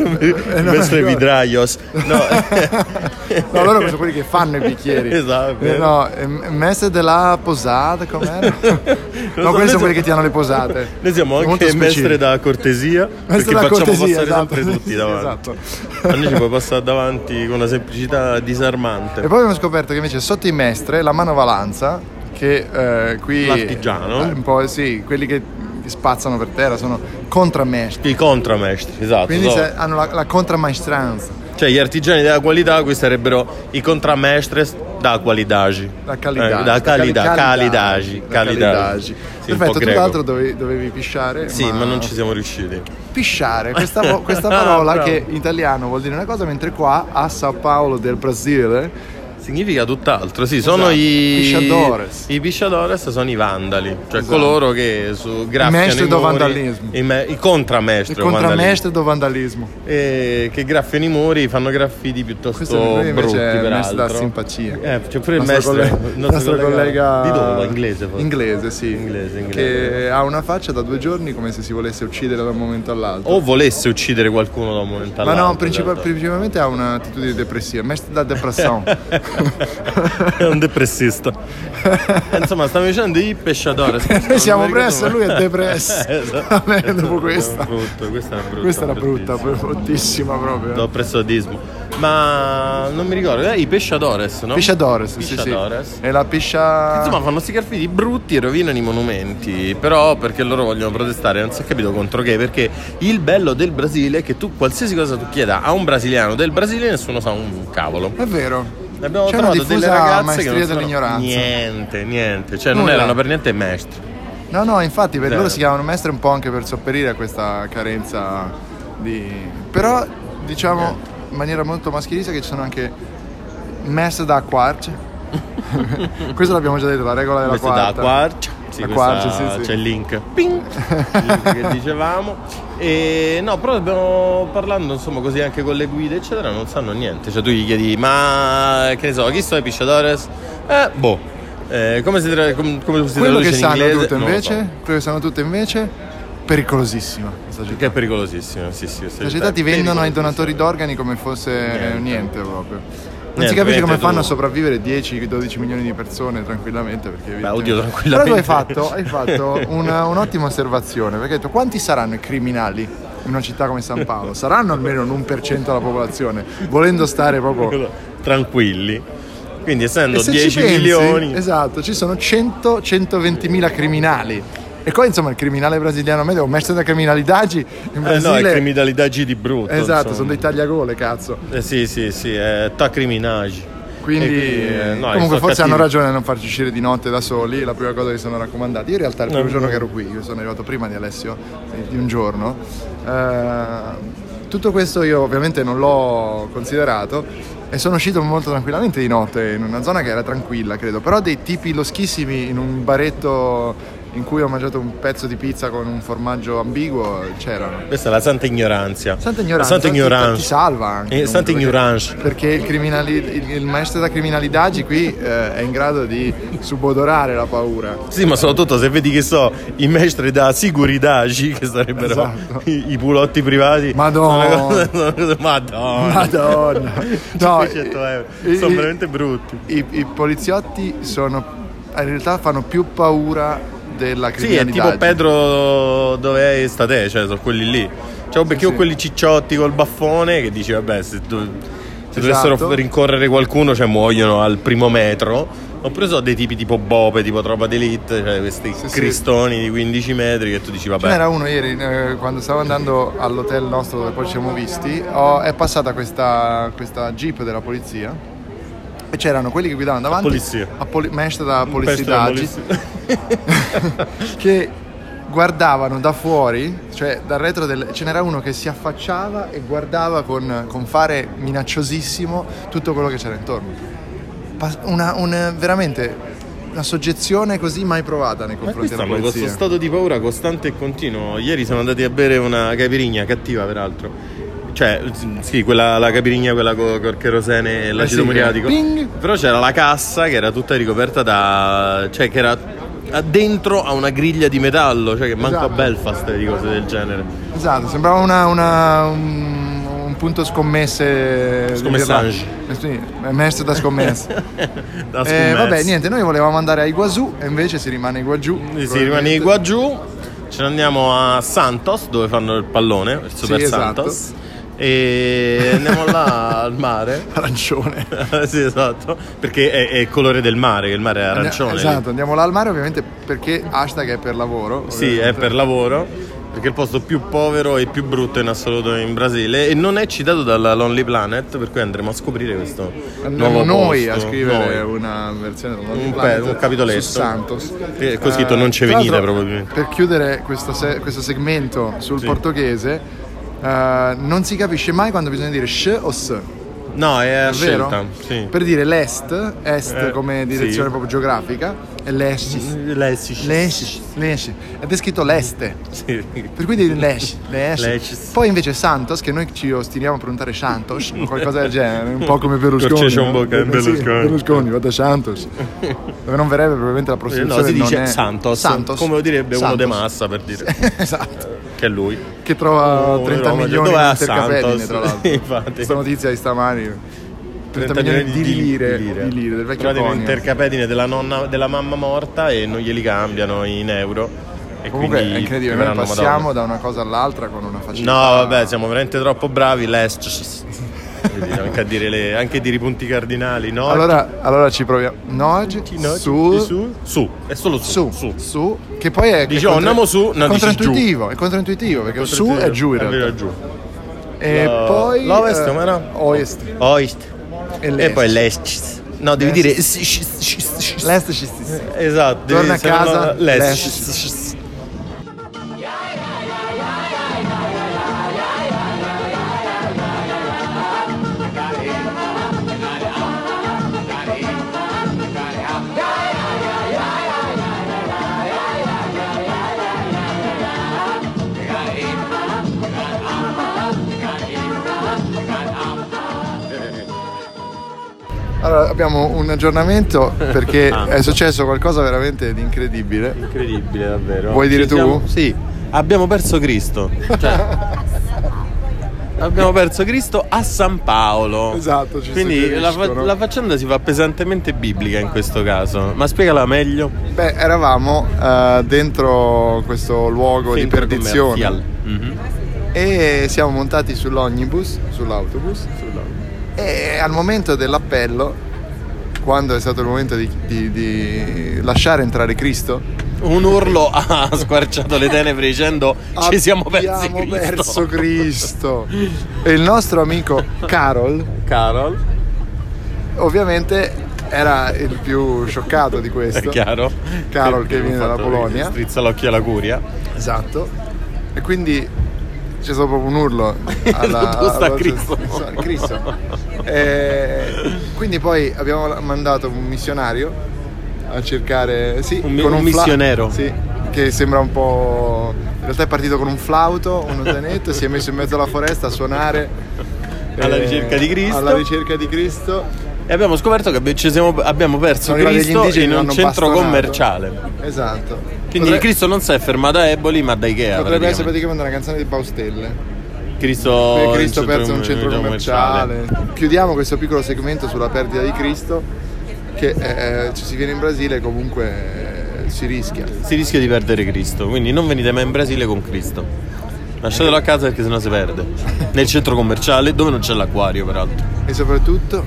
no, Mestre no. vidraios. No. (laughs) No, loro sono quelli che fanno i bicchieri. Esatto, Eh, no, eh, mestre della posata, com'era? so, no, noi quelli sono quelli che ti hanno le posate. Noi siamo anche mestre da cortesia, Mestre perché da facciamo cortesia, passare esatto. sempre tutti davanti. esatto. A noi ci puoi passare davanti con una semplicità disarmante. E poi abbiamo scoperto che invece sotto i mestre la manovalanza, che eh, qui... L'artigiano. eh, Un po' sì, quelli che spazzano per terra sono contramestri. I contramestri, esatto. Quindi so. hanno la, la contramaestranza, Cioè gli artigiani della qualità, qui sarebbero i contramestres da qualitagi. la calidade. Eh, da calida, cali- calidagi. calidagi. Sì, Perfetto, tu greco. l'altro dovevi, dovevi pisciare. Sì, ma non ci siamo riusciti. Pisciare, (laughs) questa, questa parola Bravo. che in italiano vuol dire una cosa, mentre qua a Sao Paolo del Brasile Significa tutt'altro, sì, sono Esatto. i Pisciadores. I pisciadores sono i vandali, cioè Esatto. coloro che su graffiano Mestri i do muri, vandalismo. i, me- i contramestri vandalismo. do vandalismo. E che graffiano i muri, fanno graffiti piuttosto Questo brutti è peraltro. da simpatia. Eh, c'è pure il Nostro mestre, colle- il nostro, collega, di dove? Inglese forse. Inglese, sì. Inglese, inglese. Che ha una faccia da due giorni come se si volesse uccidere da un momento all'altro. O volesse uccidere qualcuno da un momento Ma all'altro. no, in realtà. principalmente ha un'attitudine depressiva, mestre da depressione. (laughs) è un depressista. Insomma, stiamo dicendo i pesciadores. (laughs) Noi siamo presso e lui è depresso. (laughs) Esatto. (laughs) Vabbè, dopo questa. Brutto, questa era brutta. Questa era brutta, bruttissima. proprio. Do pressadismo. Ma non mi ricordo, eh, i pesciadores, no? Pisciadores, sì, sì. Pisciadores. E la piscia... Insomma, fanno sti graffiti brutti e rovinano i monumenti. Però perché loro vogliono protestare, non si è capito contro che. Perché il bello del Brasile è che tu, qualsiasi cosa tu chieda a un brasiliano del Brasile, nessuno sa un cavolo. È vero. Abbiamo C'è trovato delle ragazze che non sanno dell'ignoranza. Niente, niente. Cioè, non Nulla. erano per niente maestri. No, no, infatti per Zero. loro si chiamano mestre un po' anche per sopperire a questa carenza di... Però diciamo in maniera molto maschilista che ci sono anche mestre da quarce. (laughs) Questo l'abbiamo già detto, la regola della Questa è da quarta. Quarcia. Sì, La questa- sì, sì. C'è il link. Ping! Il link che dicevamo. (laughs) E no, però abbiamo parlando insomma così anche con le guide, eccetera, non sanno niente. Cioè tu gli chiedi, ma che ne so, chi sono i pisciadores? Eh, boh. Eh, come si, tra- com- come si Quello traduce che in sanno inglese? tutto Non lo invece, so. quello che sanno tutto invece, pericolosissima questa città. Che è pericolosissimo, sì, sì. Questa città ti vendono ai donatori d'organi come fosse niente, Niente. proprio. Non Niente, si capisce come veramente fanno a tu- sopravvivere 10-12 milioni di persone tranquillamente. Perché Beh, oddio, tranquillamente. Però tu hai fatto, hai fatto una- un'ottima osservazione, perché hai detto quanti saranno i criminali in una città come San Paolo? Saranno almeno un 1% della popolazione, volendo stare proprio... Tranquilli. Quindi essendo E se 10 ci pensi, milioni... Esatto, ci sono 100-120 mila criminali. E qua insomma il criminale brasiliano medio un mestre da criminalidadi in Eh, no, Brasile. è criminalità di brutto. esatto, insomma. sono dei tagliagole, cazzo. Eh, sì, sì, sì, è ta criminagi. Quindi, eh, no, comunque forse hanno cattivi. ragione a non farci uscire di notte da soli, la prima cosa che sono raccomandati. Io in realtà il primo No, giorno no. che ero qui, io sono arrivato prima di Alessio, eh, di un giorno, eh, tutto questo io ovviamente non l'ho considerato e sono uscito molto tranquillamente di notte in una zona che era tranquilla, credo, però dei tipi loschissimi in un baretto in cui ho mangiato un pezzo di pizza con un formaggio ambiguo, c'erano. Questa è la santa ignoranza. Santa ignoranza, Santa ti- ignoranza. ti salva anche, Eh, santa ignoranza. Perché il, criminali- il- il maestro da criminalidade qui eh, è in grado di subodorare la paura. Sì, ma soprattutto se vedi che so, i maestri da siguridagi, che sarebbero Esatto. i, i pulotti privati. Madonna. (laughs) Cosa- Madonna. Madonna! (laughs) No, 500 euro. i- Sono i- veramente brutti. I, i poliziotti sono in realtà fanno più paura della Sì, è criminalità. tipo Pedro dove è state, cioè sono quelli lì. Cioè, perché Sì, ho sì. quelli cicciotti col baffone che dici, vabbè, se, tu- se Esatto. dovessero rincorrere qualcuno, cioè muoiono al primo metro. Oppure so dei tipi tipo Bope, tipo Tropa d'Elite, cioè questi Sì, cristoni di 15 metri che tu dici, Ce vabbè. n'era uno ieri eh, quando stavo andando all'hotel nostro dove poi ci siamo visti, ho- è passata questa, questa jeep della polizia c'erano quelli che guidavano davanti polizia. a poli- pezzo della polizia polizia. (laughs) che guardavano da fuori, cioè dal retro del... ce n'era uno che si affacciava e guardava con, con fare minacciosissimo tutto quello che c'era intorno. Una, un- veramente una soggezione così mai provata nei confronti della polizia. questo stato di paura costante e continuo. Ieri siamo andati a bere una capirigna cattiva, peraltro. Cioè, sì, quella, la capirigna, quella con col kerosene e l'acido Eh sì, muriatico. ping. Però c'era la cassa che era tutta ricoperta da. cioè, che era a- dentro a una griglia di metallo. Cioè, che manco a Esatto. Belfast di cose del genere. Esatto, sembrava una, una- un, un punto scommesse. Scommessage. Eh sì, è messo da scommesse. (laughs) Da Eh, vabbè, niente, noi volevamo andare a Iguazú e invece si rimane giù. Si rimane giù. Ce ne andiamo a Santos dove fanno il pallone, il Super esatto. Santos. E andiamo là al mare. (laughs) Arancione. (laughs) sì, esatto. Perché è, è il colore del mare, il mare è arancione. lì. Esatto, andiamo là al mare ovviamente perché hashtag è per lavoro. Sì, è ovviamente. per lavoro. Perché è il posto più povero e più brutto in assoluto in Brasile. E non è citato dalla Lonely Planet, per cui andremo a scoprire questo Andiamo noi posto. a scrivere Noi. una versione del Un, Planet un capitoletto. su Santos. Che con scritto non ci tra venite l'altro, probabilmente. Per chiudere questo, se- questo segmento sul Sì. portoghese, eh, non si capisce mai quando bisogna dire sh o s. No, è È vero? scelta. Sì. Per dire l'est, est Eh, come direzione sì. proprio geografica, è. L'estis, l'estis. Ed è scritto l'este. Sì. Per cui. L'estis. Poi invece Santos, che noi ci ostiniamo a pronunciare Santos o qualcosa del genere, un po' (laughs) come Berlusconi. Corceccia un no? bocca in Eh, sì, Berlusconi. Berlusconi, vada Santos. (laughs) Dove non verrebbe probabilmente la Eh, prostituzione. No, si dice Santos, Santos. come lo direbbe uno Santos. de massa per dire (laughs) esatto. Che è lui. Che trova Oh, 30 Roma, milioni di Santos? tra (laughs) l'altro. Infatti. Questa notizia di stamani. 30 milioni di lire, di lire, del vecchio Trovate conio. l'intercapedine della, nonna, della mamma morta e non glieli cambiano in euro. E Comunque è incredibile, noi passiamo Madonna. da una cosa all'altra con una facilità. No, vabbè, siamo veramente troppo bravi. L'est. Anche a dire le, anche dire i punti cardinali. No, Allora, allora ci proviamo. Noj, no, su, su, su, è solo su, su. su, che poi è Dici, è oh, contra- andiamo su, no, controintuitivo, è controintuitivo perché su è giù in realtà. è giù. E La- poi l'ovest, eh, com'era? Ovest Oist. e E l'est. poi l'est. No, devi dire. L'est. Esatto, Torna a no- casa, l'est. Allora, abbiamo un aggiornamento perché (laughs) Ah. è successo qualcosa veramente di incredibile. Incredibile, davvero. Vuoi dire Ci tu? siamo- Sì, abbiamo perso Cristo. Cioè, (laughs) abbiamo perso Cristo a San Paolo. Esatto, ci Quindi la, fa- la faccenda si fa pesantemente biblica in questo caso. Ma spiegala meglio. Beh, eravamo eh, dentro questo luogo di Centro perdizione. Mhm. e siamo montati sull'omnibus, sull'autobus e al momento dell'appello, quando è stato il momento di, di- di lasciare entrare Cristo, Un urlo ha squarciato le tenebre dicendo ci siamo persi Cristo. perso Cristo. E il nostro amico Carol Carol, ovviamente era il più scioccato di è questo. chiaro. Carol che viene ha dalla Polonia. Strizza l'occhio alla curia. Esatto. E quindi c'è stato proprio un urlo alla, (laughs) Dove sta alla- Cristo? Cristo. E quindi poi abbiamo mandato un missionario a cercare sì, Un con un fla- missionero. sì, che sembra un po'... In realtà è partito con un flauto, uno zainetto, si è messo in mezzo alla foresta a suonare. Alla eh, ricerca di Cristo. Alla ricerca di Cristo. E abbiamo scoperto che ci siamo- abbiamo perso Sono Cristo in un centro commerciale. Esatto. Quindi Potre- Cristo non si è fermato a Eboli, ma da Ikea. Potrebbe essere praticamente. una canzone di Baustelle. Cristo, Per in Cristo perso un centro commerciale. Chiudiamo questo piccolo segmento sulla perdita di Cristo che eh, ci si viene in Brasile comunque eh, si rischia. Si rischia di perdere Cristo, quindi non venite mai in Brasile con Cristo. Lasciatelo a casa perché sennò si perde. Nel centro commerciale dove non c'è l'acquario, peraltro. E soprattutto,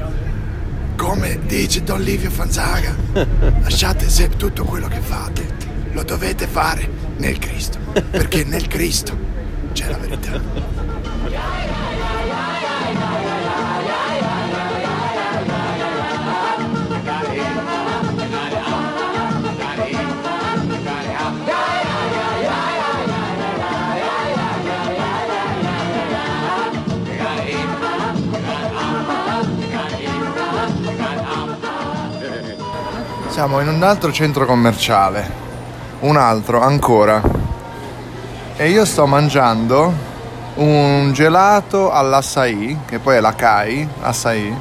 come dice Don Livio Fanzaga, (laughs) lasciate se tutto quello che fate, lo dovete fare nel Cristo, perché nel Cristo c'è la verità. Siamo in un altro centro commerciale, un altro ancora. E io sto mangiando un gelato all'açaí, che poi è la Kai, açaí,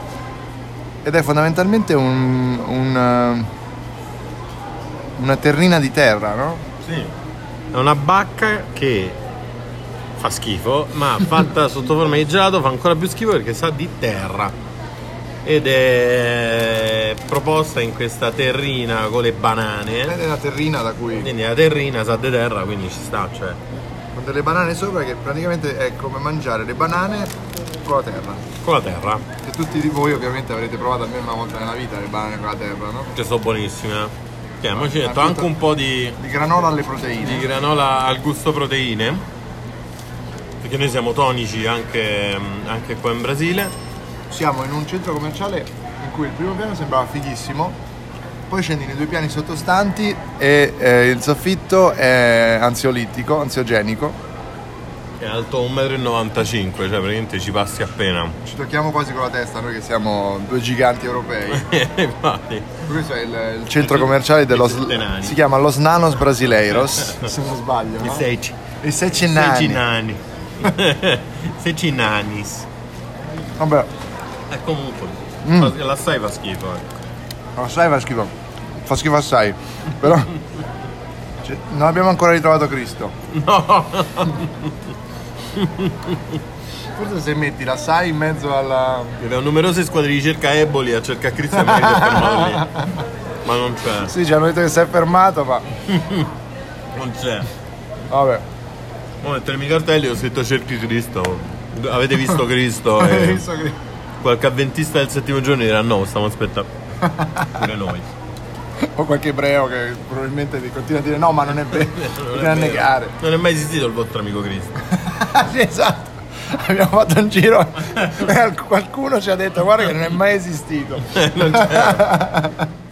ed è fondamentalmente un, un, eh, una terrina di terra, no? Sì. È una bacca che fa schifo, ma (laughs) fatta sotto forma di gelato fa ancora più schifo perché sa di terra. Ed è proposta in questa terrina con le banane. Ed è una terrina da cui... Quindi la terrina sa di terra, quindi ci sta, cioè. con delle banane sopra che praticamente è come mangiare le banane con la terra. Con la terra. Che tutti di voi ovviamente avrete provato almeno una volta nella vita le banane con la terra, no? Che sono buonissime. Che mo ci metto Ah, anche un po' di, Di granola alle proteine. di granola al gusto proteine. Perché noi siamo tonici anche, anche qua in Brasile. Siamo in un centro commerciale cui il primo piano sembrava fighissimo, poi scendi nei due piani sottostanti e eh, il soffitto è ansiolitico, ansiogenico. È alto 1,95 m, cioè praticamente ci passi appena. Ci tocchiamo quasi con la testa noi che siamo due giganti europei. (laughs) Infatti. Questo è il, il centro commerciale dello nani. si chiama Los Nanos Brasileiros, (laughs) se non sbaglio. I No? seci. I seci Seci nani. nani. Seci (laughs) nanis. Vabbè, E comunque, Mm. l'assai fa schifo. ecco. assai fa schifo. Fa schifo assai. Però (laughs) cioè, non abbiamo ancora ritrovato Cristo. No! Forse se metti l'assai in mezzo alla. Abbiamo numerose squadre di ricerca Eboli a cercare Cristo e magari si è fermato lì. Ma non c'è, Sì, ci hanno detto che si è fermato, ma. non c'è. Vabbè. Mo mettermi i cartelli ho scritto cerchi Cristo. Avete visto Cristo? (laughs) Hai E visto che- qualche avventista del settimo giorno dirà no, stiamo aspettando. Pure noi. (laughs) O qualche ebreo che probabilmente ti continua a dire no, ma non è vero. (laughs) Non vero. negare. Non è mai esistito il vostro amico Cristo. (laughs) sì, esatto. Abbiamo fatto un giro qualcuno ci ha detto guarda che non è mai esistito. non c'è.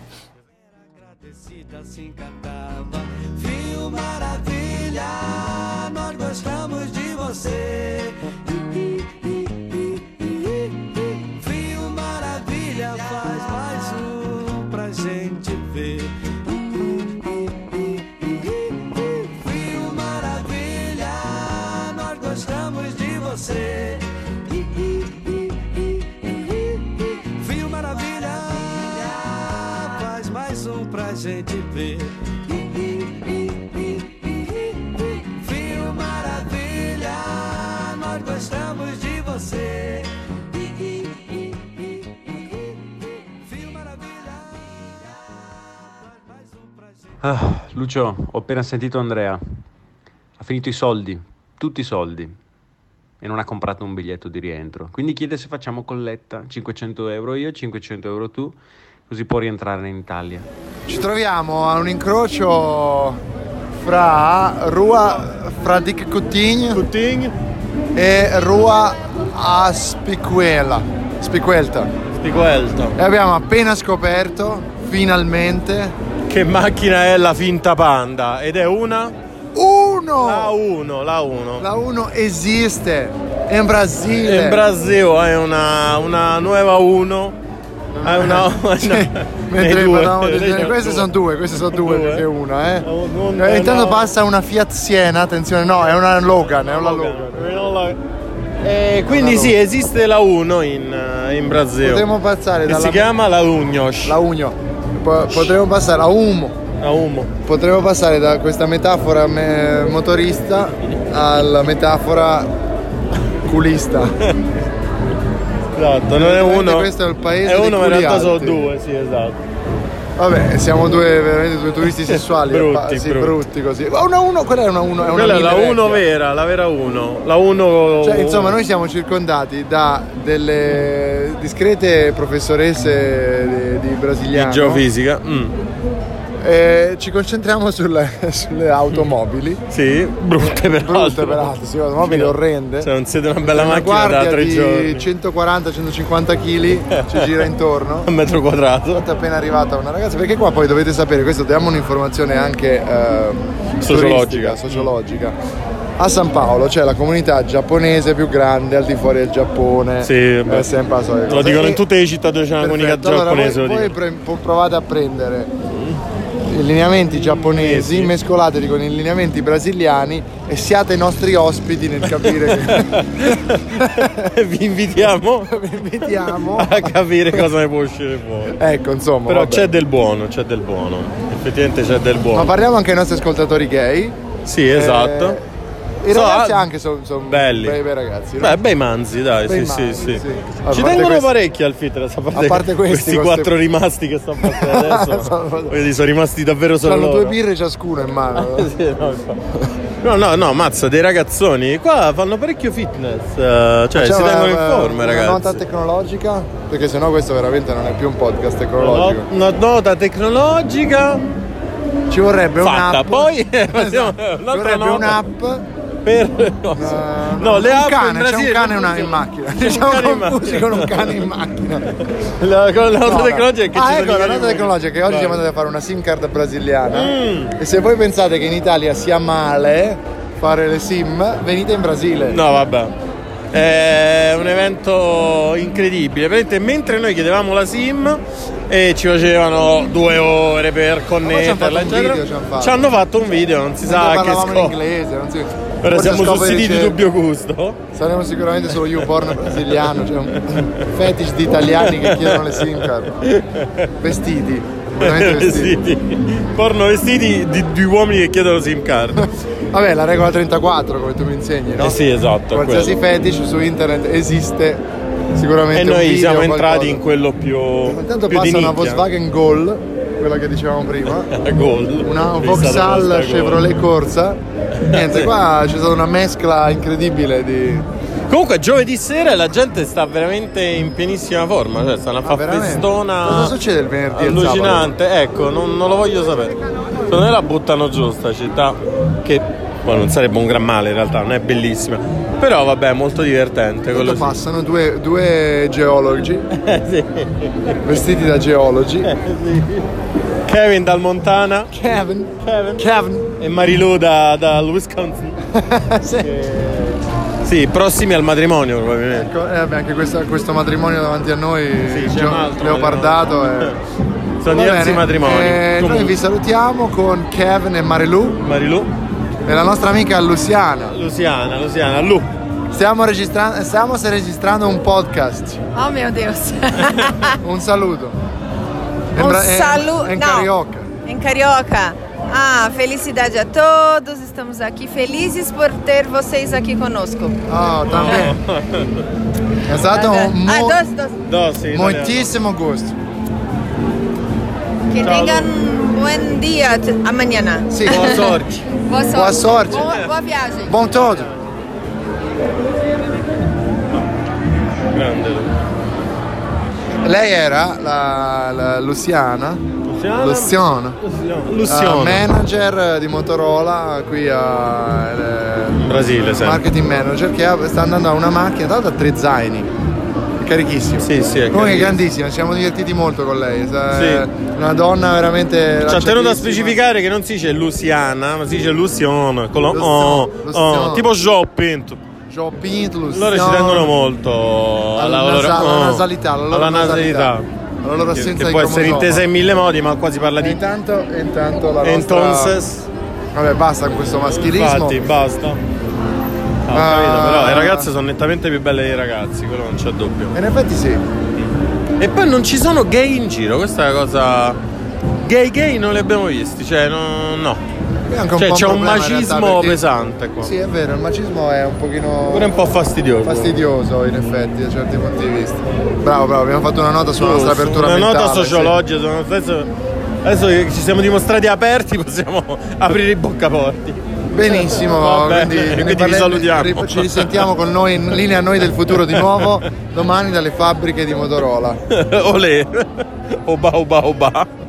Ah, Lucio, ho appena sentito Andrea. Ha finito i soldi, tutti i soldi. E non ha comprato un biglietto di rientro. Quindi chiede se facciamo colletta. 500 euro io, 500 euro tu. Così può rientrare in Italia. Ci troviamo a un incrocio fra Rua Fradic Coutinho e Rua Aspiquela. Spiquelta. Spiquelto. E abbiamo appena scoperto, finalmente, Che macchina è la finta panda? Ed è una? uno! La 1, la 1. La 1 esiste, è in Brasile. In Brasile è una, una nuova 1 Ah, no, Sì, no. mentre Ne due. parlavamo Ne genere. due. queste sono due, queste sono due, Due. perché una, eh. No, non- Eh, intanto no. passa una Fiat Siena, attenzione, no, è una Logan, è una Logan. Eh, quindi sì, esiste la 1 in, eh, in Brasile. Potremmo passare dalla si chiama la Unhos. la Ugno. Po- potremmo passare a Umo. La Umo. Potremmo passare da questa metafora me- motorista alla metafora culista. (laughs) Esatto, non è uno. questo è il paese È uno, ma in realtà sono due, sì, esatto. Vabbè, siamo due veramente due turisti (laughs) sessuali. Brutti, sì, brutti. brutti così. Ma una 1, quella è una 1, è una Quella è la mille 1 vecchia. vera, la vera 1. La 1. Cioè, insomma, noi siamo circondati da delle discrete professoresse di, di brasiliano. di geofisica. Mm. E ci concentriamo sulle, sulle automobili. Sì, brutte peraltro. Brutte peraltro, sì, automobili Sì. orrende. Se non siete una bella Una macchina da tre di giorni. 140-150 kg ci gira intorno. (laughs) Un metro quadrato. È appena arrivata una ragazza, perché qua poi dovete sapere, questo diamo un'informazione anche ehm, Sociologica. sociologica. A San Paolo c'è la comunità giapponese più grande al di fuori del Giappone. Sì, beh. è sempre la solita Lo dicono in tutte le città dove c'è una comunità allora giapponese. voi, voi pre- provate a prendere lineamenti giapponesi, mescolateli con i lineamenti brasiliani e siate i nostri ospiti nel capire che (laughs) Vi invitiamo (laughs) vi invitiamo. a capire cosa ne può uscire fuori. Ecco, insomma. Però vabbè. c'è del buono, c'è del buono. Effettivamente c'è del Ma buono. parliamo anche ai nostri ascoltatori gay. Sì, esatto. Eh, I So, ragazzi ah, anche sono belli. bei, bei ragazzi. no? Beh, bei manzi, dai, Bei sì, sì, manzi, sì. sì. A Ci tengono questi- parecchi al fitness, a parte, A parte questi, questi quattro rimasti che stanno passando (laughs) adesso. Sono- rimasti davvero solo Hanno due birre ciascuno in mano. (laughs) Sì, no, no, no, no, mazza, dei ragazzoni. Qua fanno parecchio fitness. eh, cioè, si Facciamo tengono in una- forma, una ragazzi. nota tecnologica? Perché sennò questo veramente non è più un podcast tecnologico. Una nota tecnologica Ci vorrebbe fatta. un'app. Poi (laughs) Esatto. Ci un'altra vorrebbe nota un'app. Per uh, No, (laughs) le un app in cane, c'è un Brasile cane non una- in macchina. C'è un Siamo cane in confusi con un cane in macchina. (laughs) la, con la nota No, no. tecnologica è che ah, ci ecco la nota in tecnologica che oggi Vai. siamo andati a fare una SIM card brasiliana Mm. e se voi pensate che in Italia sia male fare le SIM, venite in Brasile. No, vabbè. È un evento incredibile. Veramente, mentre noi chiedevamo la SIM e ci facevano due ore per poi ci hanno fatto connetterla, un video, ci hanno fatto. un video, non si Mentre sa che parlavamo in scopo. inglese, non si... Ora siamo scopo su siti di dubbio gusto. Saremo sicuramente sullo YouPorn brasiliano, cioè un fetish di italiani che chiedono le SIM card. Vestiti, (laughs) vestiti. Vestiti. Porno vestiti di, di uomini che chiedono SIM card. (laughs) Vabbè, la regola 34 come tu mi insegni, no? Eh sì, esatto. Qualsiasi quello. fetish su internet esiste sicuramente E noi siamo entrati in quello più. Intanto più passa una. Volkswagen Gol, quella che dicevamo prima. (laughs) Gol. Una Vauxhall. Chevrolet Corsa. Niente, qua (laughs) c'è stata una mescla incredibile di. Comunque giovedì sera la gente sta veramente in pienissima forma, cioè stanno a Ah, fare festona Cosa succede il venerdì allucinante, ecco, non, non lo voglio sapere. Secondo me la buttano giù sta città, che poi non sarebbe un gran male in realtà, non è bellissima. Però vabbè, molto divertente quello passano due, due geologi (laughs) Eh, sì. vestiti da geologi. Eh, sì. Kevin dal Montana Kevin. Kevin. Kevin. e Marilu da, dal Wisconsin. (laughs) sì. Sì, prossimi al matrimonio probabilmente. Ecco, eh, vabbè, anche questa- questo matrimonio davanti a noi, Sì, c'è un altro leopardato. e- Sono Va diversi bene, matrimoni. eh, noi Comunque, vi salutiamo con Kevin e Marilu Marilu, e la nostra amica Luciana. Luciana, Luciana, Lu. Stiamo registrando, stiamo registrando un podcast. Oh meu Deus. (laughs) Un saluto. Um bra- em- saludo. Em Não, carioca. Em carioca. Ah, felicidade a todos. Estamos aqui felizes por ter vocês aqui conosco. Oh, também. È stato un ah, mo- dois, dois. Dossi, moltissimo gusto. Que Ciao, tenham um bom dia amanhã. Sì. Boa sorte. Boa sorte. Boa sorte. Boa, boa viagem. Buon todo. Grande. Lei era la, la Luciana, Luciana. Luciana, Luciana. eh, manager di Motorola qui a eh, Brasile, sempre. marketing manager che ha- sta andando a una macchina, tra l'altro ha tre zaini, carichissimo. Sì, sì, è Comunque grandissima, ci siamo divertiti molto con lei, Sì. una donna veramente... Ci ha tenuto a specificare che non si dice Luciana, ma si dice Luciana. Con lo oh, oh, tipo. Joe Pinto, Luciana. Loro ci tengono molto Alla alla, loro- nasa- alla oh, nasalità, alla alla nasalità. nasalità. alla loro che, assenza che può essere intesa in mille modi, ma qua si parla E di intanto, intanto la nostra... entonces. Vabbè, basta con questo maschilismo. Infatti, basta. Ah, ho Ah. capito, però le ragazze sono nettamente più belle dei ragazzi, quello non c'è dubbio. E in effetti sì. E poi non ci sono gay in giro, questa è la cosa. Gay gay non li abbiamo visti, cioè no. no. È anche un Cioè po' c'è un problema in realtà, macismo perché- pesante qua. Sì, è vero, il macismo è un pochino Pure un po' fastidioso. fastidioso in effetti da certi punti di vista. Bravo, bravo, abbiamo fatto una nota sulla nostra Su- apertura Una mentale. nota sì. sociologica, sono- adesso, adesso che ci siamo dimostrati aperti possiamo (laughs) aprire i boccaporti. Benissimo, Va bene, quindi, quindi ne vi salutiamo. Ci risentiamo con noi in linea noi del futuro di nuovo domani dalle fabbriche di Motorola. (laughs) Olè. Oba oba oba.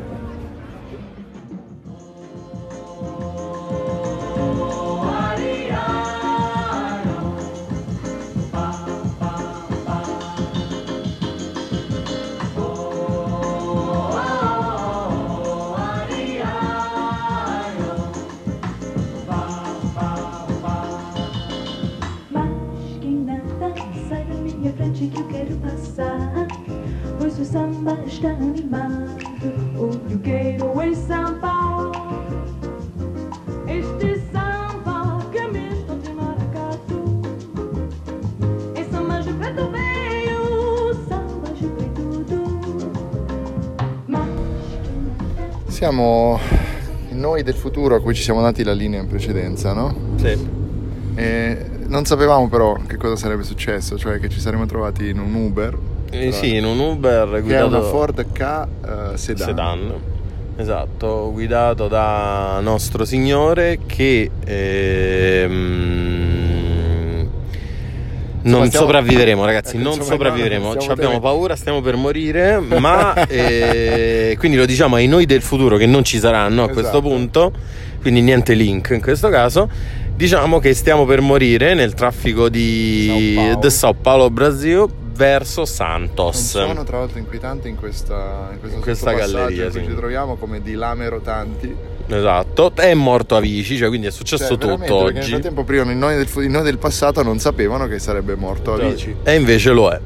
Siamo noi del futuro a cui ci siamo dati la linea in precedenza, no? Sì. E non sapevamo però che cosa sarebbe successo, cioè che ci saremmo trovati in un Uber. Eh, sì, in un Uber guidato una Ford K eh, sedan. sedan. Esatto, guidato da nostro signore che ehm, non stiamo- sopravviveremo, ragazzi. Ecco, non insomma, sopravviveremo. no, Ci abbiamo paura, stiamo per morire. Ma (laughs) eh, quindi lo diciamo ai noi del futuro che non ci saranno a questo Esatto. punto. Quindi niente link in questo caso. Diciamo che stiamo per morire nel traffico di Sao Paulo. Sao Paulo, Brasil, verso Un Santos. suono tra l'altro inquietante in questa, in In questa galleria, in cui sì. ci troviamo come di lame rotanti. Esatto, è morto Avici, cioè quindi è successo Cioè, tutto perché Nel oggi. frattempo prima i noi, noi del passato non sapevano che sarebbe morto Avicii. E invece lo è.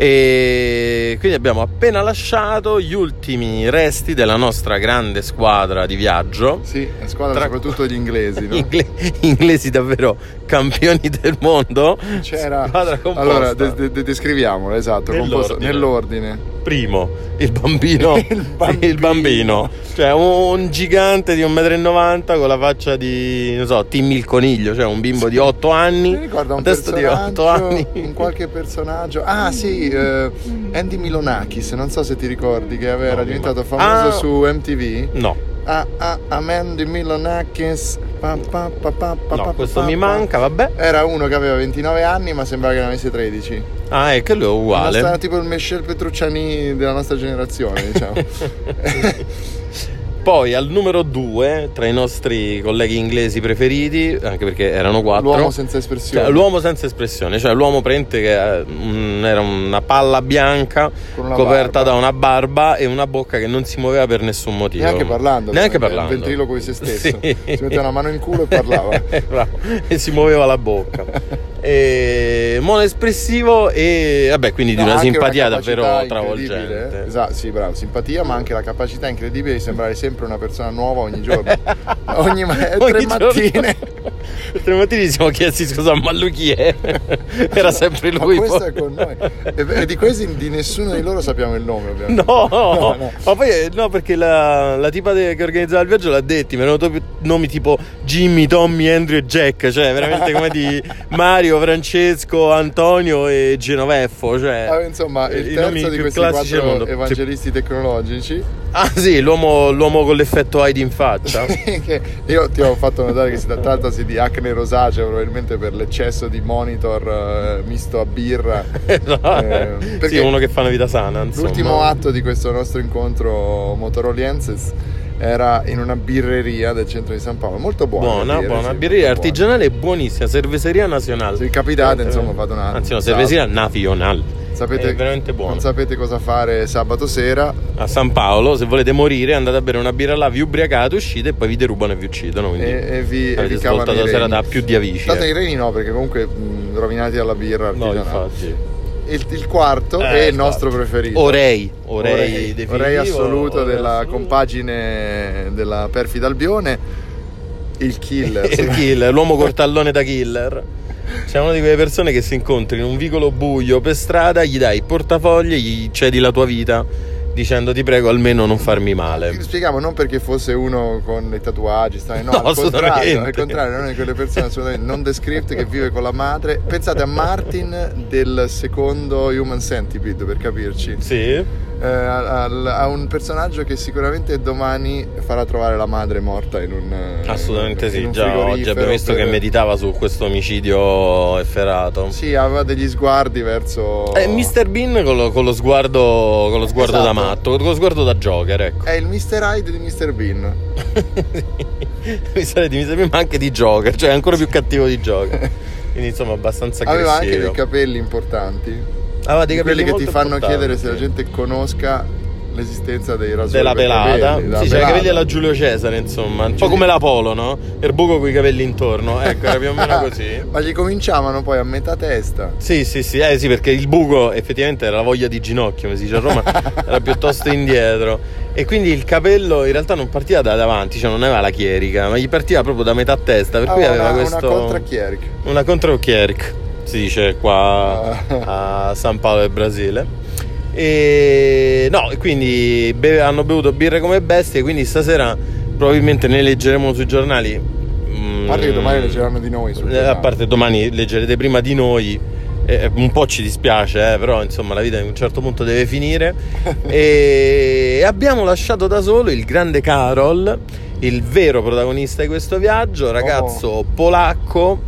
E quindi abbiamo appena lasciato gli ultimi resti della nostra grande squadra di viaggio. Sì, squadra Tra- soprattutto gli inglesi, (laughs) no? Ingle- inglesi davvero campioni (laughs) del mondo. C'era. Allora, de- de- de- descriviamola, esatto, Nell'ordine. nell'ordine. Primo, il bambino. (laughs) Il bambino. il bambino. Cioè un gigante di 1,90 m con la faccia di, non so, Timmy il coniglio, cioè un bimbo di 8 anni. Mi ricorda un testo di 8 personaggio, anni. un qualche personaggio. Ah, sì, eh, Andy Milonakis, non so se ti ricordi che aveva- era No, diventato famoso Ah. su MTV. No, Ah, ah, Andy Milonakis. Pa, pa, pa, pa, pa, no, pa, questo pa, mi manca, vabbè. Era uno che aveva 29 anni, ma sembrava che ne avesse 13. Ah, è che lui è uguale. Era tipo il Michel Petrucciani della nostra generazione, diciamo. (laughs) (laughs) Poi al numero 2, tra i nostri colleghi inglesi preferiti, anche perché erano quattro. L'uomo senza espressione. Cioè, l'uomo senza espressione, cioè l'uomo prente che eh, era una palla bianca una coperta barba. da una barba e una bocca che non si muoveva per nessun motivo. Neanche parlando. Neanche parlando. Ventriloquo di se stesso. (laughs) Sì. Si metteva una mano in culo e parlava. (laughs) E si muoveva la bocca. e, mono espressivo e vabbè, quindi di No, una anche simpatia capacità davvero incredibile, travolgente. Esatto, sì, bravo, simpatia, ma anche la capacità incredibile di sembrare sempre una persona nuova ogni giorno. (laughs) ogni ma- tre Ogni giorno- mattine. (laughs) Tre mattini ci siamo chiesti scusa, ma lui chi è? (laughs) Era sempre Ma lui. questo poi. è con noi. E, e di questi di nessuno di loro sappiamo il nome, ovviamente. No, No, no. ma poi eh, no, perché la, la tipa de- che organizzava il viaggio l'ha detti, mi erano to- nomi tipo Jimmy, Tommy, Andrew e Jack, cioè veramente come di Mario, Francesco, Antonio e Genoveffo, cioè Ah, insomma, eh, il terzo di questi quattro evangelisti tecnologici Ah sì, l'uomo, l'uomo con l'effetto Heidi in faccia. (laughs) io ti ho fatto notare che si trattasi di acne rosacea probabilmente per l'eccesso di monitor eh, misto a birra (laughs) Esatto. Eh, sì, uno che fa una vita sana, insomma. l'ultimo atto di questo nostro incontro motorolienses era in una birreria del centro di San Paolo molto buona Buona, birra, buona, sì, birreria artigianale e buonissima, cerveseria nazionale. Se capitate, insomma, fate una- Anzi, no, un cerveseria nazionale. Sapete, È veramente buono. non sapete cosa fare sabato sera A San Paolo, se volete morire, andate a bere una birra là, vi ubriacate, uscite e poi vi derubano e vi uccidono. Quindi e, e vi, e avete vi cavano svoltato i la sera reni. da più di avici. Tanto eh. i reni no, perché comunque mh, rovinati dalla birra No, infatti. il, il quarto Eh, è il il nostro preferito. Orei, Orei, definitivo, Orei assoluto Orei della assoluto. compagine della perfida Albione. Il killer. (laughs) il killer, l'uomo cortallone da killer. C'è una di quelle persone che si incontri in un vicolo buio per strada, gli dai il portafoglio, gli cedi la tua vita dicendo ti prego almeno non farmi male. Spieghiamo non perché fosse uno con i tatuaggi, no, No, al contrario, al contrario, non è quelle persone assolutamente non descripte che vive con la madre. Pensate a Martin del secondo Human Centipede per capirci. Sì. Eh, al- a un personaggio che sicuramente domani farà trovare la madre morta in un eh, Assolutamente in sì, un già oggi abbiamo visto per- che meditava su questo omicidio efferato. Sì, aveva degli sguardi verso È Mr. Bean con lo, con lo sguardo, con lo sguardo Esatto. da matto, con lo sguardo da Joker, ecco. È il Mr. Hyde di Mr. Bean. (laughs) Sarei di Mr. Bean, ma anche di Joker, cioè ancora più cattivo di Joker. (laughs) Quindi insomma abbastanza Aveva anche aggressivo. dei capelli importanti. Dei Di quelli capelli che ti fanno chiedere se la importanti. gente conosca l'esistenza dei rasoi della pelata. capelli, della sì, c'era i capelli alla Giulio Cesare, insomma. Un po' come l'Apolo, no? Il buco con i capelli intorno. Ecco, era più o meno (laughs) così. Ma gli cominciavano poi a metà testa. Sì, sì, sì, eh, sì, perché il buco effettivamente era la voglia di ginocchio, come si dice a Roma, (laughs) era piuttosto indietro. E quindi il capello in realtà non partiva da davanti, cioè non aveva la chierica, ma gli partiva proprio da metà testa, per cui Aveva una, questo... una contra-chierica. Una contro Kierik, si dice qua Ah. a San Paolo del Brasile. E no, e quindi beve- hanno bevuto birre come bestie, quindi stasera probabilmente ne leggeremo sui giornali. A parte che domani leggeranno di noi Eh, A parte domani leggerete prima di noi. eh, un po' ci dispiace, eh, però insomma la vita a un certo punto deve finire. (laughs) e abbiamo lasciato da solo il grande Carol, il vero protagonista di questo viaggio, ragazzo polacco,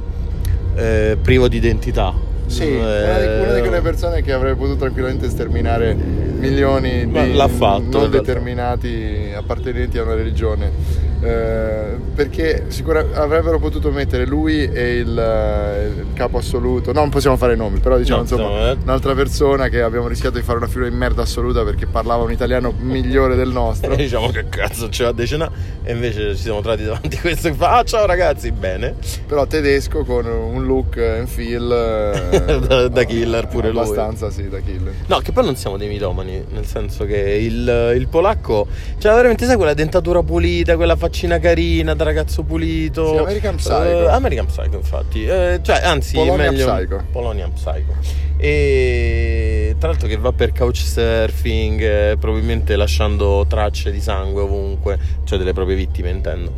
eh, privo di identità. Sì, Eh, una di, quelle persone che avrebbe potuto tranquillamente sterminare milioni di l'ha fatto, non determinati appartenenti a una religione. Eh, perché sicuramente avrebbero potuto mettere lui e il, eh, il capo assoluto. No, non possiamo fare nomi, però diciamo No, insomma insomma, eh. un'altra persona che abbiamo rischiato di fare una figura di merda assoluta perché parlava un italiano (laughs) migliore del nostro. E (laughs) diciamo che cazzo ce l'ha decena e invece ci siamo trovati davanti a questo che fa ah ciao ragazzi bene Però tedesco con un look and feel (laughs) eh, Da- da killer pure lui. abbastanza sì, da killer. No, che poi non siamo dei mitomani, nel senso che il, il polacco cioè veramente sai quella dentatura pulita, quella faccina carina da ragazzo pulito. Sì, American Psycho. Eh, American Psycho, infatti. Eh, cioè, anzi, Polonia meglio Psycho. Polonia Psycho. E tra l'altro che va per couchsurfing, eh, probabilmente lasciando tracce di sangue ovunque, cioè delle proprie vittime, intendo.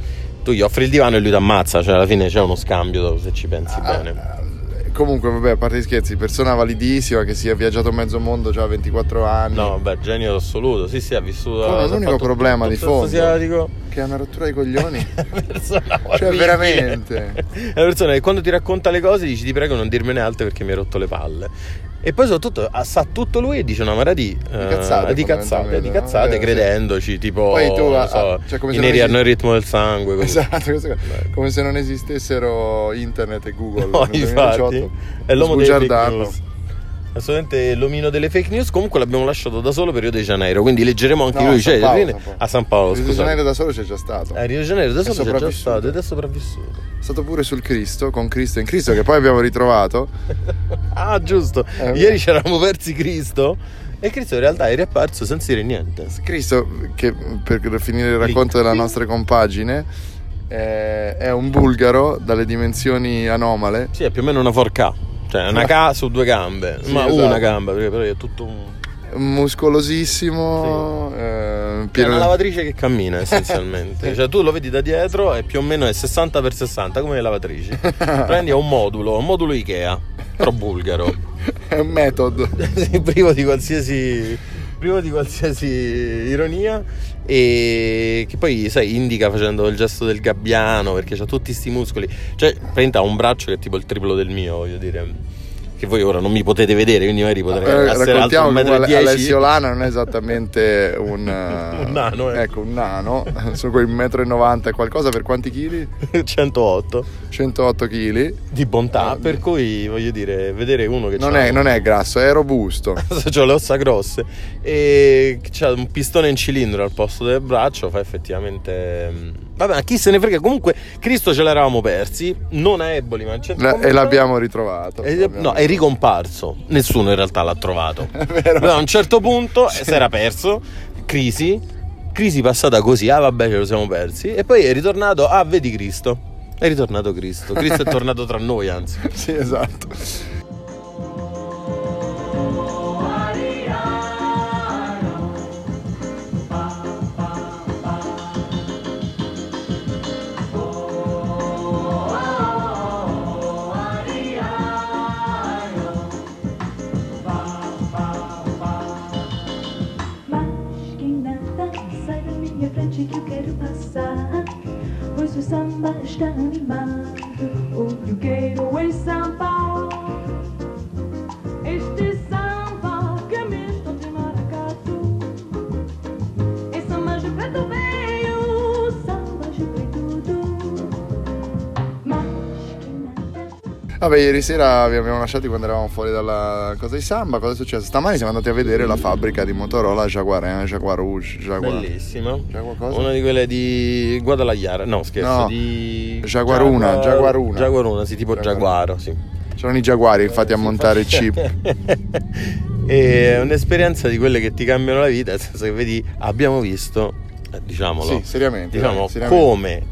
Tu gli offri il divano e lui ti ammazza, cioè alla fine c'è uno scambio se ci pensi Ah, bene. Comunque, vabbè, a parte gli scherzi, persona validissima che si è viaggiato mezzo mondo già a 24 anni. No, beh, genio assoluto. Sì, sì, ha vissuto. Con un ha unico fatto problema tutto di fondo. asiatico. Che è una rottura di coglioni. (laughs) Persona cioè, veramente. È una persona che quando ti racconta le cose dici ti prego non dirmene altre perché mi hai rotto le palle. E poi soprattutto ah, sa tutto lui e dice una marea di, eh, cazzate, di cazzate, di no? cazzate, Eh, sì. credendoci, tipo Poi tu, ah, so, cioè, come i se neri non hanno il ritmo del sangue. Esatto, questo qua. come se non esistessero internet e Google. No, nel infatti, 2018. è l'uomo delle fake news. Assolutamente l'omino delle fake news. Comunque l'abbiamo lasciato da solo per Rio de Janeiro. Quindi leggeremo anche No, lui. a San Cioè, Paolo, fine- San Paolo. a San Paolo, Rio de. Janeiro da solo c'è già stato. A Rio de Janeiro da solo c'è già stato ed è sopravvissuto. È stato pure sul Cristo, con Cristo in Cristo, che poi abbiamo ritrovato. (laughs) Ah, giusto. Eh, Ieri ci eravamo persi Cristo. E Cristo in realtà è riapparso senza dire niente. Cristo, che per finire il racconto della nostra compagine, eh, è un bulgaro dalle dimensioni anomale. Sì, è più o meno una 4K. Cioè, una K su due gambe. Sì, ma esatto. una gamba, perché però è tutto un. muscolosissimo, eh, È pieno una lavatrice che cammina essenzialmente. (laughs) cioè, tu lo vedi da dietro e più o meno è 60x60 come le lavatrici. (laughs) Prendi a un modulo, un modulo Ikea, però bulgaro. (laughs) è un metodo. Sì, privo di qualsiasi privo di qualsiasi ironia e che poi sai indica facendo il gesto del gabbiano perché ha tutti sti muscoli. Cioè ha un braccio che è tipo il triplo del mio voglio dire che voi ora non mi potete vedere quindi magari potrei Eh, essere alto raccontiamo che 1,10 m Alessio Lana non è esattamente (laughs) un, eh, Un nano, eh. ecco un nano sono quei 1,90 m e qualcosa per quanti chili? 108 108 kg di bontà per cui voglio dire vedere uno che non è, non è grasso è robusto. (laughs) C'ho le ossa grosse. E c'ha un pistone in cilindro al posto del braccio fa effettivamente mm, Vabbè, ma chi se ne frega? Comunque, Cristo ce l'eravamo persi, non a Eboli, ma centro La- e l'abbiamo ritrovato. E- L'abbiamo no, è ricomparso. Nessuno in realtà l'ha trovato. (laughs) Però a un certo punto si era perso. Crisi. Crisi passata così. Ah, vabbè, ce lo siamo persi. E poi è ritornato. Ah, vedi Cristo. È ritornato Cristo. Cristo è tornato tra noi, anzi. (laughs) Sì, esatto. Samba está animado O que eu quero Vabbè, ieri sera vi abbiamo lasciati quando eravamo fuori dalla cosa di samba. Cosa è successo? Stamani siamo andati a vedere la fabbrica di Motorola Jaguar, eh, Jaguar Rouge, Jaguar. Bellissima. Jaguar cosa? Una di quelle di Guadalajara. No, scherzo. No. Di. Jaguaruna, Jaguaruna. Jaguaruna, sì, tipo Giaguaro, sì. C'erano i Jaguari infatti a montare i chip. è (laughs) un'esperienza di quelle che ti cambiano la vita, nel senso che vedi, abbiamo visto, eh, diciamolo, Sì, seriamente, diciamo, dai, seriamente. come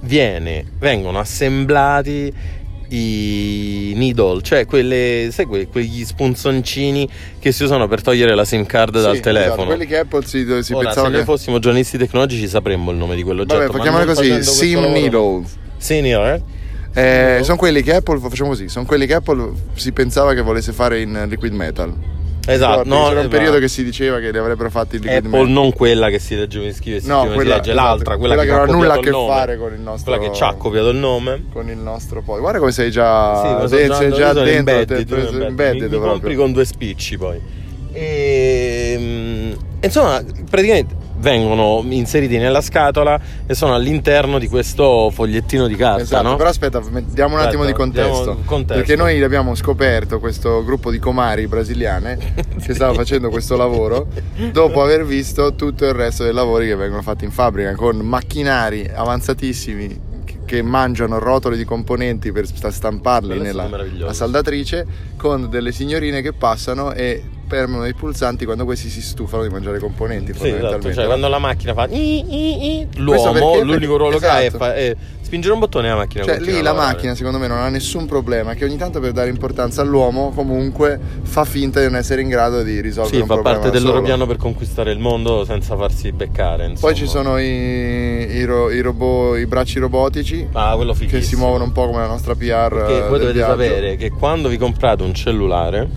viene, vengono assemblati i needle, cioè quelle, sai que- quegli spunzoncini che si usano per togliere la SIM card Sì, dal esatto, telefono. quelli che Apple si, si Ora, pensava se noi che... fossimo giornalisti tecnologici sapremmo il nome di quell'oggetto. Vabbè, non così, SIM needle, Eh, sono quelli che Apple, facciamo così, sono quelli che Apple si pensava che volesse fare in liquid metal. Esatto, no, c'era un eh, periodo ma- che si diceva che li avrebbero fatti in liquid Apple non quella che si legge in scrive, si No, quella- legge esatto, l'altra, quella, quella che, non ha nulla a che nome. fare con il nostro- Quella che ci ha copiato il nome. Con il nostro poi. Guarda come sei già, Sì, ma sono de- sei già dentro, embedded, te- embedded. embedded mi, mi compri con due spicci poi. E, mm, insomma, praticamente vengono inseriti nella scatola e sono all'interno di questo fogliettino di carta, Esatto, no? però aspetta, diamo un attimo di contesto, contesto. Perché noi abbiamo scoperto questo gruppo di comari brasiliane (laughs) che stava facendo questo lavoro dopo aver visto tutto il resto dei lavori che vengono fatti in fabbrica con macchinari avanzatissimi che- mangiano rotoli di componenti per sta- stamparli Quello nella saldatrice con delle signorine che passano e permano i pulsanti quando questi si stufano di mangiare i componenti Sì, fondamentalmente. esatto, cioè quando la macchina fa i, i, l'uomo, perché- l'unico ruolo che ha è, esatto. fa- è spingere un bottone e la macchina Cioè lì la macchina secondo me non ha nessun problema che ogni tanto per dare importanza all'uomo comunque fa finta di non essere in grado di risolvere Sì, un fa problema parte da del loro piano per conquistare il mondo senza farsi beccare. Insomma. Poi ci sono i, i ro- i robot, i bracci robotici Ah, che si muovono un po' come la nostra PR Perché eh, voi dovete viaggio. sapere che quando vi comprate un cellulare,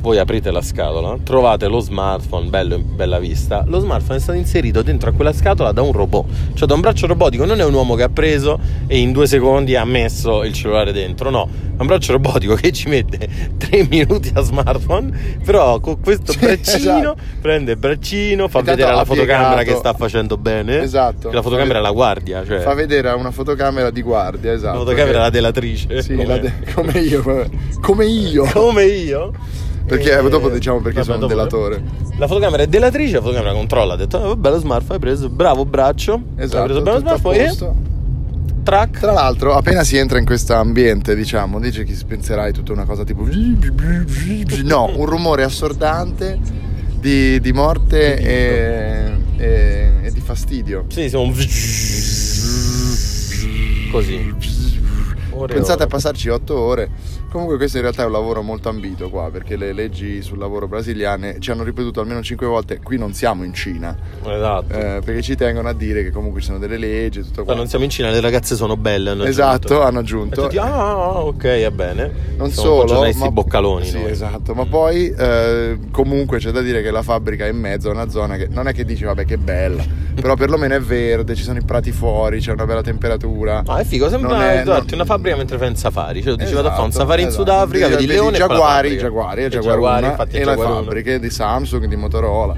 voi aprite la scatola, trovate lo smartphone bello in bella vista. Lo smartphone è stato inserito dentro a quella scatola da un robot, cioè da un braccio robotico. Non è un uomo che ha preso e in due secondi ha messo il cellulare dentro, no, è un braccio robotico che ci mette (laughs) tre minuti a smartphone. Però con questo (laughs) braccino esatto. prende il braccino, fa Intanto vedere alla fotocamera che sta facendo bene. Esatto. La fotocamera è la guardia, cioè fa vedere a una fotocamera di guardia esatto la fotocamera è la delatrice. sì, come- la de- come io come io come io. Perché E- dopo diciamo perché Vabbè, sono un delatore La fotocamera è delatrice, la fotocamera controlla, ha detto, oh, vabbè lo smartphone hai preso, bravo braccio, hai esatto preso bene lo tutto a smartphone e posto. track. Tra l'altro, appena si entra in questo ambiente, diciamo, dice che penserai tutta una cosa tipo. No, un rumore assordante di, di morte e, e- e di fastidio. Sì, siamo un... Così. Ore Pensate ore. a passarci otto ore. Comunque questo in realtà è un lavoro molto ambito qua, perché le leggi sul lavoro brasiliane ci hanno ripetuto almeno cinque volte, qui non siamo in Cina, Esatto. eh, perché ci tengono a dire che comunque ci sono delle leggi e tutto Ma qua. non siamo in Cina, le ragazze sono belle. Hanno Esatto, aggiunto. hanno aggiunto. tutti, ah, ok, va bene. Non po' solo, ma, boccaloni. sì, noi. esatto, ma poi eh, comunque c'è da dire che la fabbrica è in mezzo a una zona che non è che dici vabbè che bella, (laughs) però perlomeno è verde, ci sono i prati fuori, c'è una bella temperatura. Ah, è figo, sembra Non è- trovarti non- una fabbrica mentre fai un safari. Cioè, dici vado a fare un Esatto, safari in esatto. Sudafrica, vedi, Vedi leone e quella fabbrica. Jaguari, E Jaguari, infatti e le fabbriche di Samsung, di Motorola.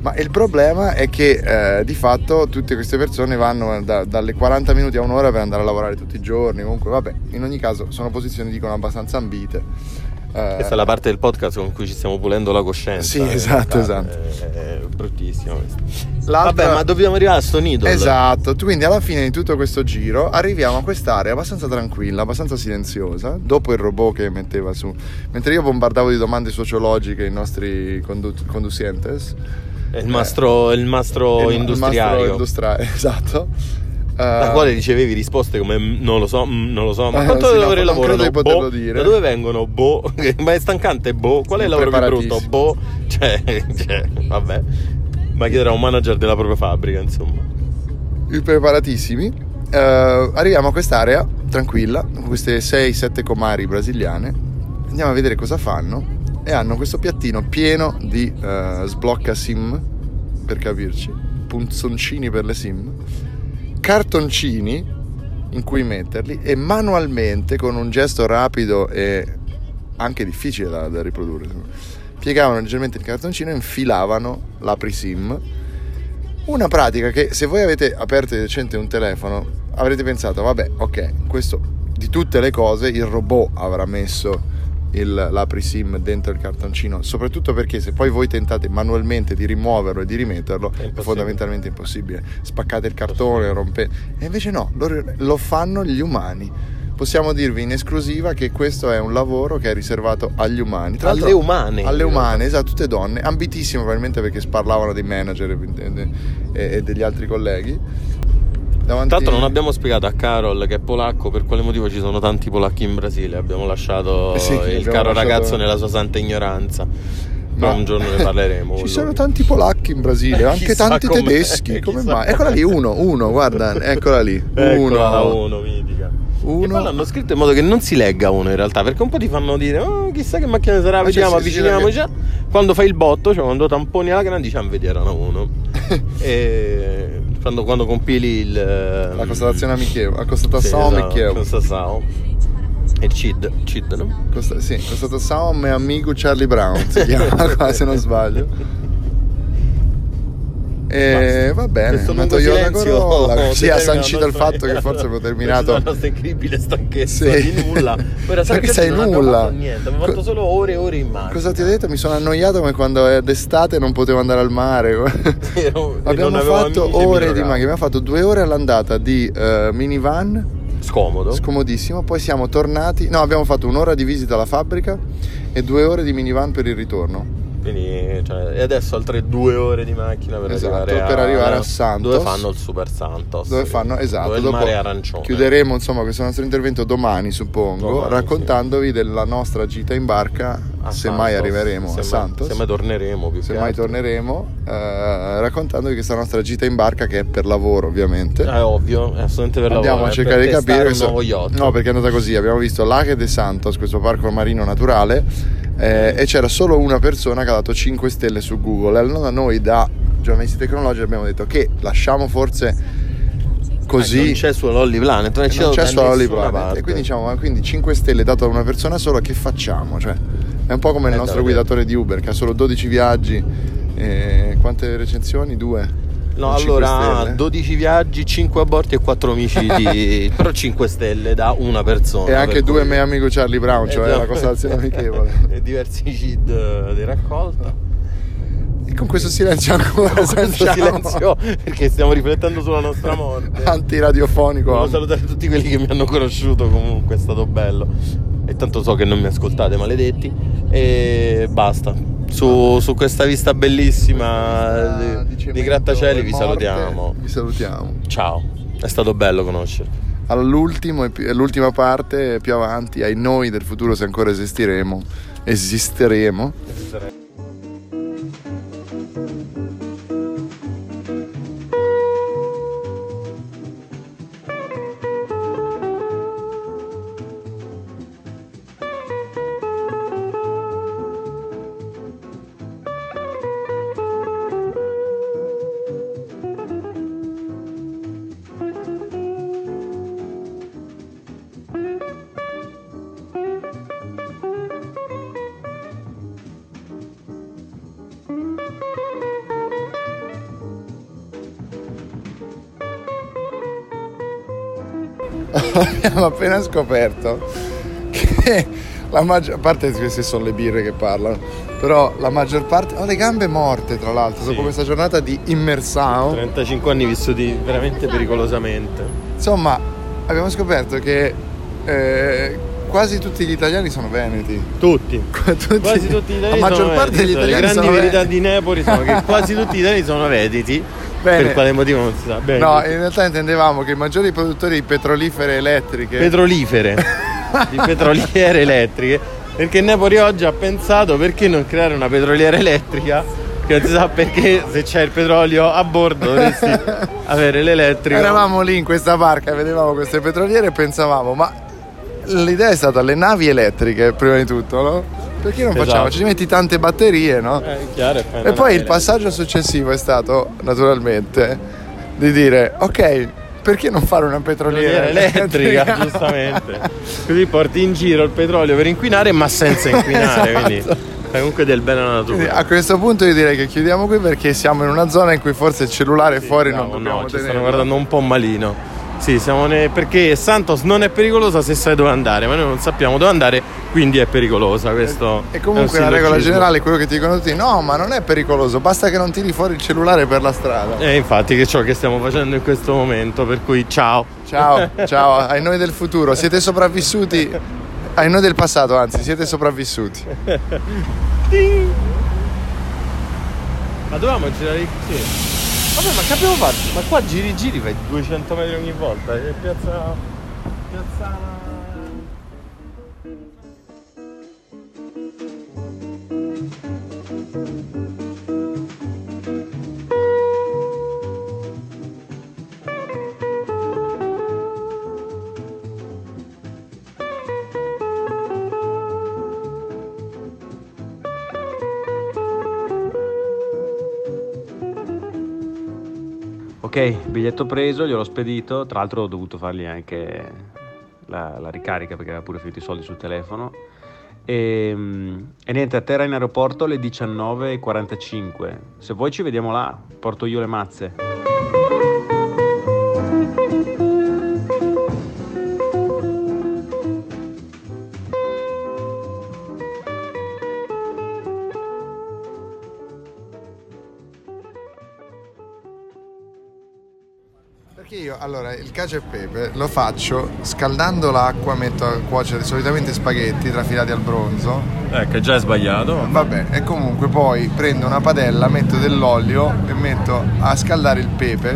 Ma il problema è che eh, di fatto tutte queste persone vanno da- dalle 40 minuti a un'ora per andare a lavorare tutti i giorni. Comunque, vabbè, in ogni caso sono posizioni dicono abbastanza ambite. Eh, Questa è la parte del podcast con cui ci stiamo pulendo la coscienza. Sì, esatto, realtà. esatto. È, è bruttissimo questo. L'altra- Vabbè, ma dobbiamo arrivare a sto nido. Esatto, quindi alla fine di tutto questo giro arriviamo a quest'area abbastanza tranquilla, abbastanza silenziosa, dopo il robot che metteva su, mentre io bombardavo di domande sociologiche i nostri condu- conducientes. Il mastro, il mastro il- il mastro industriale, (laughs) esatto. Da Eh, quale ricevevi risposte come "Mm, non lo so, mm, non lo so, ma Eh, quanto sì, no, lavori non credo lavorano? poterlo Boh. dire. Da dove vengono? Boh. (laughs) ma è stancante? Boh. Qual è il lavoro più brutto? Boh. (laughs) Cioè, cioè, vabbè. Ma chiederà un manager della propria fabbrica, insomma. preparatissimi. Eh, arriviamo a quest'area tranquilla, con queste 6-7 comari brasiliane. Andiamo a vedere cosa fanno. E hanno questo piattino pieno di eh, sblocca sim, per capirci, punzoncini per le sim, cartoncini in cui metterli e manualmente con un gesto rapido e anche difficile da, da riprodurre. Piegavano leggermente il cartoncino e infilavano l'aprisim una pratica che se voi avete aperto di recente un telefono avrete pensato, vabbè, ok, questo di tutte le cose il robot avrà messo il, l'aprisim dentro il cartoncino, soprattutto perché se poi voi tentate manualmente di rimuoverlo e di rimetterlo è, fondamentalmente impossibile. Spaccate il cartone, rompete. E invece no, lo, lo fanno gli umani. Possiamo dirvi in esclusiva che questo è un lavoro che è riservato agli umani. Tra Alle umane. Alle umane, esatto, tutte donne, ambitissime probabilmente perché sparlavano dei manager e degli altri colleghi. Davanti... L'altro non abbiamo spiegato a Carol che è polacco per quale motivo ci sono tanti polacchi in Brasile. Abbiamo lasciato Eh sì, il abbiamo caro lasciato- ragazzo nella sua santa ignoranza. Ma un giorno ne parleremo. (laughs) Ci sono tanti polacchi in Brasile, (laughs) anche Chissà tanti com'è, tedeschi. Come chissà mai? Eccola lì, uno, uno, guarda, (laughs) eccola lì. Eccola Uno. uno, mitica. Uno. E poi l'hanno scritto in modo che non si legga uno in realtà, perché un po' ti fanno dire, oh, chissà che macchina sarà, vediamo, cioè, avviciniamoci. Quando fai il botto, cioè quando tamponi la grande, diciamo, vedi erano uno. e quando, quando compili il... La constatazione amichevole, la constatazione esatto, amichevole. constatazione. E CID, CID, no? Costa- sì, constatazione amico Charlie Brown si chiama (laughs) se non sbaglio. E va bene, una Toyota silenzio Corolla sì, ha la sancito il fatto che (laughs) forse avevo terminato La nostra incredibile stanchezza Sì. di nulla. Poi Sai che sei abbiamo nulla. fatto niente, abbiamo Co- fatto solo ore e ore in macchina. Cosa ti ho detto? Mi sono annoiato come quando è d'estate e non potevo andare al mare. (laughs) Ero- e abbiamo fatto ore di macchina, abbiamo fatto due ore all'andata di eh, minivan, Scomodo. scomodissimo, poi siamo tornati, no abbiamo fatto un'ora di visita alla fabbrica e due ore di minivan per il ritorno. Quindi, cioè, e adesso altre due ore di macchina per Esatto, arrivare a, per arrivare a Santos. Dove fanno il Super Santos. Dove fanno, esatto, Dove il mare arancione. chiuderemo insomma questo nostro intervento domani suppongo, Domani, raccontandovi della nostra gita in barca, A se mai Santos. arriveremo Se a mai- Santos. Se mai torneremo più se mai altro. torneremo, eh, raccontandovi questa nostra gita in barca che è per lavoro ovviamente. È ovvio, è assolutamente per Andiamo lavoro. a è cercare di capire questo-. No, perché è andata così. Abbiamo visto Lache de Santos, questo parco marino naturale, eh, e c'era solo una persona che ha dato 5 stelle su Google. Allora noi da giornalisti tecnologici abbiamo detto che lasciamo forse così Eh, non c'è su Lolly Planet, non è, non c'è solo probabilmente. parte. E quindi diciamo, quindi 5 stelle dato a una persona sola, che facciamo? Cioè, è un po' come il Eh, nostro guidatore di Uber che ha solo 12 viaggi. e quante recensioni? Due. No, allora stelle. 12 viaggi, 5 aborti e 4 omicidi, (laughs) però 5 stelle da una persona. E anche due cui- mio amico Charlie Brown, cioè Eh, la constatazione amichevole. (laughs) e diversi CID di raccolta. E con questo silenzio (laughs) ancora Con questo silenzio perché stiamo riflettendo sulla nostra morte. antiradiofonico. Volevo salutare tutti quelli che mi hanno conosciuto, comunque è stato bello. E tanto so che non mi ascoltate, maledetti. E basta. Su, su questa vista bellissima di, di grattacieli vi Morte, salutiamo. Vi salutiamo. Ciao, è stato bello conoscervi. All'ultimo, e pi- l'ultima parte, più avanti, ai noi del futuro se ancora esistiremo. Esisteremo. Abbiamo appena scoperto che la maggior parte queste sono le birre che parlano, però la maggior parte ho le gambe morte tra l'altro dopo questa giornata di immersao. 35 anni vissuti veramente pericolosamente. Insomma, abbiamo scoperto che eh, quasi tutti gli italiani sono veneti. Tutti. (laughs) Tutti- Quasi tutti gli italiani La maggior sono parte veneti. degli italiani sono verità veneti. di Napoli sono che quasi (laughs) tutti gli italiani sono veneti. Bene. Per quale motivo non si sa. Bene. No, in realtà intendevamo che i maggiori produttori di petrolifere elettriche petrolifere, (laughs) di petroliere elettriche. Perché Napoli oggi ha pensato perché non creare una petroliera elettrica che non si sa perché se c'è il petrolio a bordo dovresti (laughs) avere l'elettrico. Eravamo lì in questa barca, vedevamo queste petroliere e pensavamo, ma l'idea è stata le navi elettriche prima di tutto, no? Perché non Esatto. facciamo? Ci metti tante batterie, no? Eh, chiaro, e poi il passaggio successivo è stato, naturalmente, di dire, ok, perché non fare una petroliera petroliera elettrica, (laughs) giustamente. Così porti in giro il petrolio per inquinare, ma senza inquinare, Esatto. quindi fai comunque del bene alla Quindi natura. a questo punto io direi che chiudiamo qui perché siamo in una zona in cui forse il cellulare fuori non No, dobbiamo no, ci tenerlo. stanno guardando un po' malino. Sì, siamo ne- perché Santos non è pericolosa se sai dove andare, ma noi non sappiamo dove andare, quindi è pericolosa. Questo E comunque la regola generale è quello che ti dicono tutti, no ma non è pericoloso, basta che non tiri fuori il cellulare per la strada. E infatti che è ciò che stiamo facendo in questo momento, per cui ciao. Ciao, (laughs) ciao, ai noi del futuro, siete sopravvissuti, ai noi del passato anzi, siete sopravvissuti. (laughs) Ma dovevamo girare qui? Vabbè, ma che abbiamo fatto? Ma qua giri giri fai 200 metri ogni volta. È piazza. Piazza. Ok, biglietto preso, gliel'ho spedito, tra l'altro ho dovuto fargli anche la, la ricarica perché aveva pure finito i soldi sul telefono. E, mm, e niente, atterra in aeroporto alle 19.45. Se vuoi ci vediamo là, porto io le mazze. Cacio e pepe lo faccio scaldando l'acqua, metto a cuocere solitamente spaghetti trafilati al bronzo. Ecco, già è sbagliato. Vabbè, e comunque poi prendo una padella, metto dell'olio e metto a scaldare il pepe.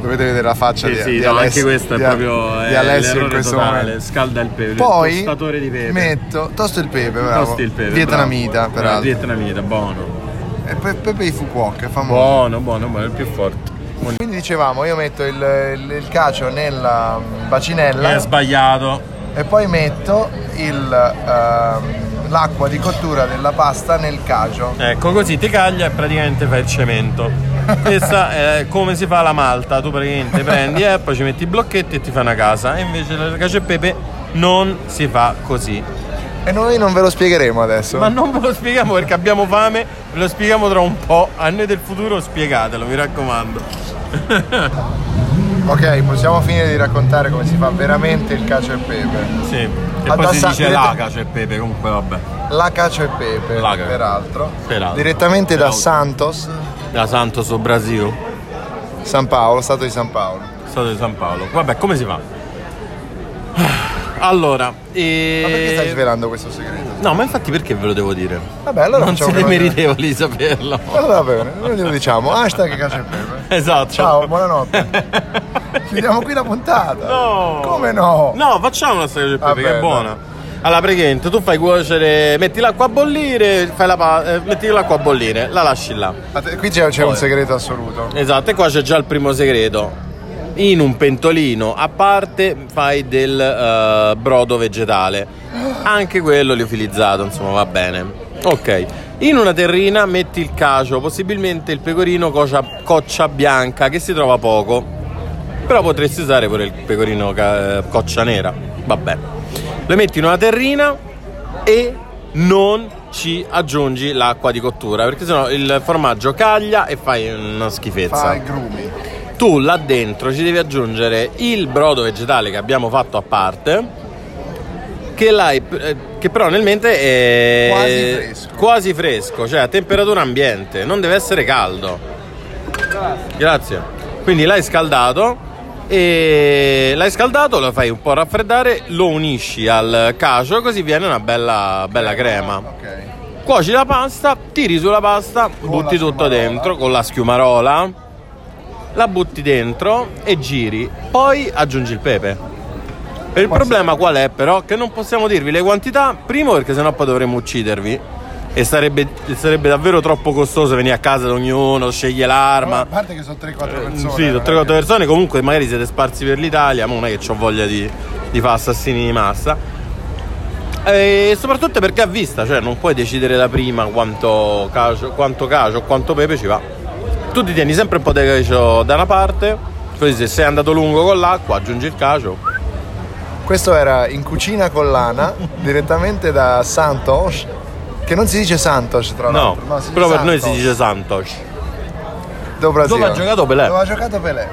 Dovete vedere la faccia Sì, di, sì, di no, Alessio, anche questo è di- proprio di è Alessio in questo totale. momento. Scalda il pepe, Poi il di pepe. metto, tosto il pepe, bravo. Tosti il pepe. Vietnamita, bravo. peraltro. Eh, Vietnamita, buono. E poi pepe di Fukuoka, famoso. Buono, buono, buono, è il più forte. Quindi dicevamo, io metto il, il- il cacio nella bacinella. È sbagliato. e poi metto il, ehm, l'acqua di cottura della pasta nel cacio. Ecco, così ti caglia e praticamente fai il cemento. (laughs) Questa è come si fa la malta, tu praticamente prendi e poi ci metti i blocchetti e ti fai una casa. E invece la cacio e pepe non si fa così. E noi non ve lo spiegheremo adesso. Ma non ve lo spieghiamo perché abbiamo fame, ve lo spieghiamo tra un po'. A noi del futuro spiegatelo, mi raccomando. (laughs) Ok, possiamo finire di raccontare come si fa veramente il cacio e pepe. Sì, che poi da si dice la cacio e pepe, comunque vabbè. La cacio e pepe, La ca- peraltro. Peraltro. Direttamente da Peraltro. Santos, Da Santos Brasil, San Paolo, Stato di San Paolo. Stato di San Paolo. Vabbè, come si fa? Allora, e... Ma perché stai svelando questo segreto? No, ma infatti perché ve lo devo dire? Vabbè, allora non siete meritevoli di saperlo. Allora va bene, noi glielo diciamo. Hashtag cacio e pepe. Esatto. Ciao, buonanotte. Chiudiamo qui la puntata. No. Come no? No, facciamo la storia del pepe Vabbè, che è buona. Allora, praticamente tu fai cuocere, metti l'acqua a bollire, fai la pa- eh, metti l'acqua a bollire, la lasci là. Te- Qui c'è, c'è un segreto assoluto. Esatto, e qua c'è già il primo segreto. In un pentolino a parte fai del eh, brodo vegetale. Anche quello liofilizzato, insomma, va bene. Ok. In una terrina metti il cacio, possibilmente il pecorino coccia, coccia bianca, che si trova poco. Però potresti usare pure il pecorino ca- coccia nera. Vabbè. Lo metti in una terrina e non ci aggiungi l'acqua di cottura, perché sennò il formaggio caglia e fai una schifezza Fai grumi. Tu là dentro ci devi aggiungere il brodo vegetale che abbiamo fatto a parte che, l'hai- eh, che però nel mente è Quasi fresco. quasi fresco, cioè a temperatura ambiente, non deve essere caldo. Grazie. Quindi l'hai scaldato e l'hai scaldato, lo fai un po' raffreddare, lo unisci al cacio così viene una bella, bella crema. Ok. Cuoci la pasta, tiri sulla pasta, butti la tutto dentro con la schiumarola, la butti dentro e giri. Poi aggiungi il pepe. Per il problema qual è però? Che non possiamo dirvi le quantità, primo perché sennò poi dovremmo uccidervi e sarebbe, sarebbe davvero troppo costoso venire a casa di ognuno, sceglie l'arma. A parte che sono 3-4 persone. Eh, sì, sono è 3-4 che- persone, comunque magari siete sparsi per l'Italia, ma non è che ho voglia di, di fare assassini di massa. E soprattutto perché a vista, cioè non puoi decidere da prima quanto cacio, quanto cacio quanto pepe ci va. Tu ti tieni sempre un po' di cacio da una parte, così se sei andato lungo con l'acqua aggiungi il cacio. Questo era in cucina con l'Ana, direttamente da Santos, che non si dice Santos tra No, l'altro. dice però per noi si dice Santos. do Brasile. Dove ha giocato Pelé? Dove ha giocato Pelé?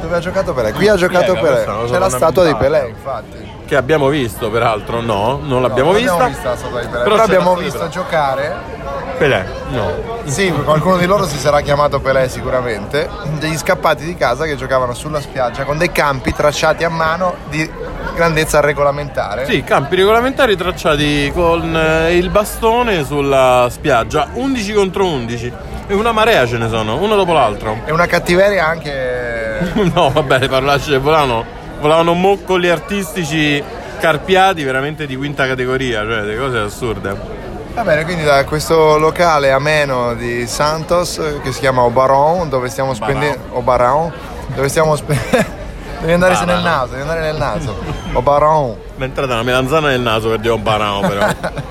Dove ha giocato Pelé? Qui ha giocato Pelé. C'è la statua di. Pelé, infatti. Che abbiamo visto peraltro, no, non l'abbiamo No, non vista. abbiamo vista la statua di Pelé. Però Però, abbiamo visto giocare. Pelé, no. Sì, qualcuno di loro si sarà chiamato Pelé sicuramente. Degli scappati di casa che giocavano sulla spiaggia con dei campi tracciati a mano di grandezza regolamentare. Sì, campi regolamentari tracciati con eh, il bastone sulla spiaggia, 11 contro 11. E una marea ce ne sono, uno dopo l'altro. E una cattiveria anche. (laughs) no, vabbè, le parolacce volavano, volavano moccoli artistici carpiati veramente di quinta categoria, cioè delle cose assurde. Va bene, quindi da questo locale ameno di Santos eh, che si chiama Obaron, dove stiamo spendendo. Obaron, dove stiamo spendendo. (laughs) Devi andare Barano. nel naso, devi andare nel naso. Obaron. Mi è entrata una melanzana nel naso per dire banano però. (laughs)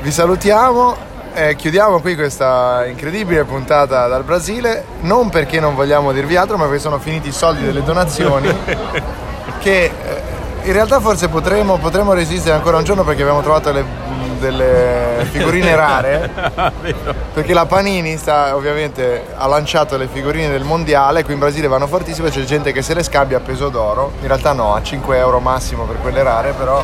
Vi salutiamo e chiudiamo qui questa incredibile puntata dal Brasile, non perché non vogliamo dirvi altro, ma perché sono finiti i soldi delle donazioni (laughs) che eh, in realtà forse potremo, potremo resistere ancora un giorno perché abbiamo trovato le- delle figurine rare (laughs) perché la Panini sta, ovviamente ha lanciato le figurine del mondiale qui in Brasile vanno fortissime c'è gente che se le scambia a peso d'oro in realtà no a 5 euro massimo per quelle rare però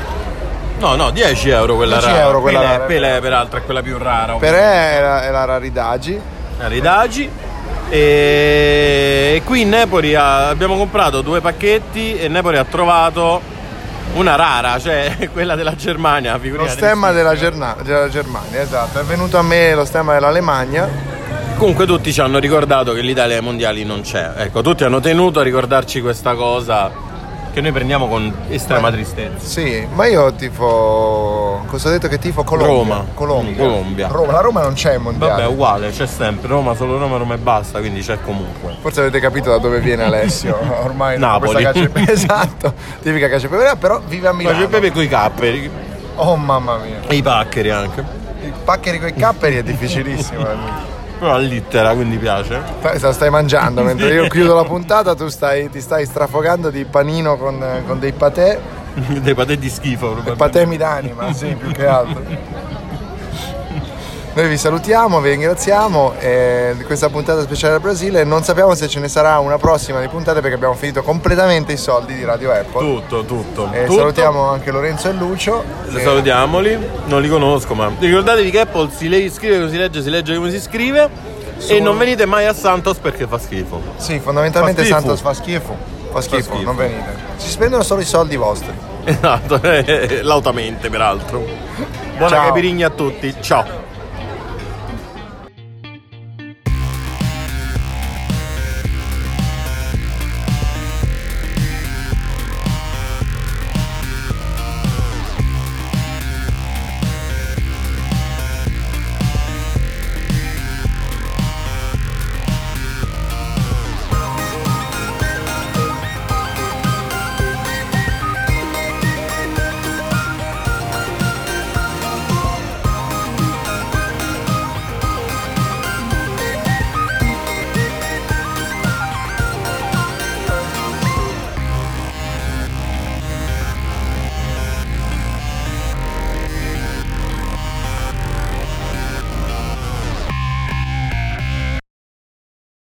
No, no, 10 euro quella 10 rara. euro quella Pelé, rara. Pelé peraltro è quella più rara. per è la, è la raridagi Aridagi. E qui in Nepoli abbiamo comprato due pacchetti e Nepoli ha trovato una rara, cioè (laughs) quella della Germania. Lo stemma della, Gerna- della Germania, esatto. È venuto a me lo stemma dell'Alemagna. Comunque tutti ci hanno ricordato che l'Italia ai mondiali non c'è. Ecco, tutti hanno tenuto a ricordarci questa cosa che noi prendiamo con estrema tristezza. Sì, ma io tifo. Cosa ho detto che tifo? Colombia. Roma. Colombia. Colombia. Roma. La Roma non c'è in mondiale. Vabbè, uguale, c'è sempre. Roma, solo Roma, Roma e basta, quindi c'è comunque. Forse avete capito da dove viene Alessio. (laughs) Ormai Napoli. e- (laughs) Esatto, tipica cacio pepe, però vive a Ma Milano. c'è Pepe coi capperi Oh mamma mia. e i paccheri anche. I paccheri coi capperi è difficilissimo. Però allittera, quindi piace. Stai- mangiando mentre io (laughs) chiudo la puntata, tu stai, ti stai strafogando di panino con, con dei patè. Dei patè di schifo, probabilmente. Patemi d'anima, sì, più che altro. (laughs) Noi vi salutiamo, vi ringraziamo eh, di questa puntata speciale del Brasile. Non sappiamo se ce ne sarà una prossima di puntate perché abbiamo finito completamente i soldi di Radio Apple. Tutto, tutto. E tutto. salutiamo anche Lorenzo e Lucio. Le Eh, salutiamoli, non li conosco, ma ricordatevi che Apple si le- scrive come si legge, si legge come si scrive. E non venite mai a Santos perché fa schifo. Sì, fondamentalmente Fa schifo. Santos fa schifo. Fa schifo, schifo. non venite. Si spendono solo i soldi vostri. Esatto, (laughs) lautamente peraltro. Buona Ciao. capirigna a tutti, ciao.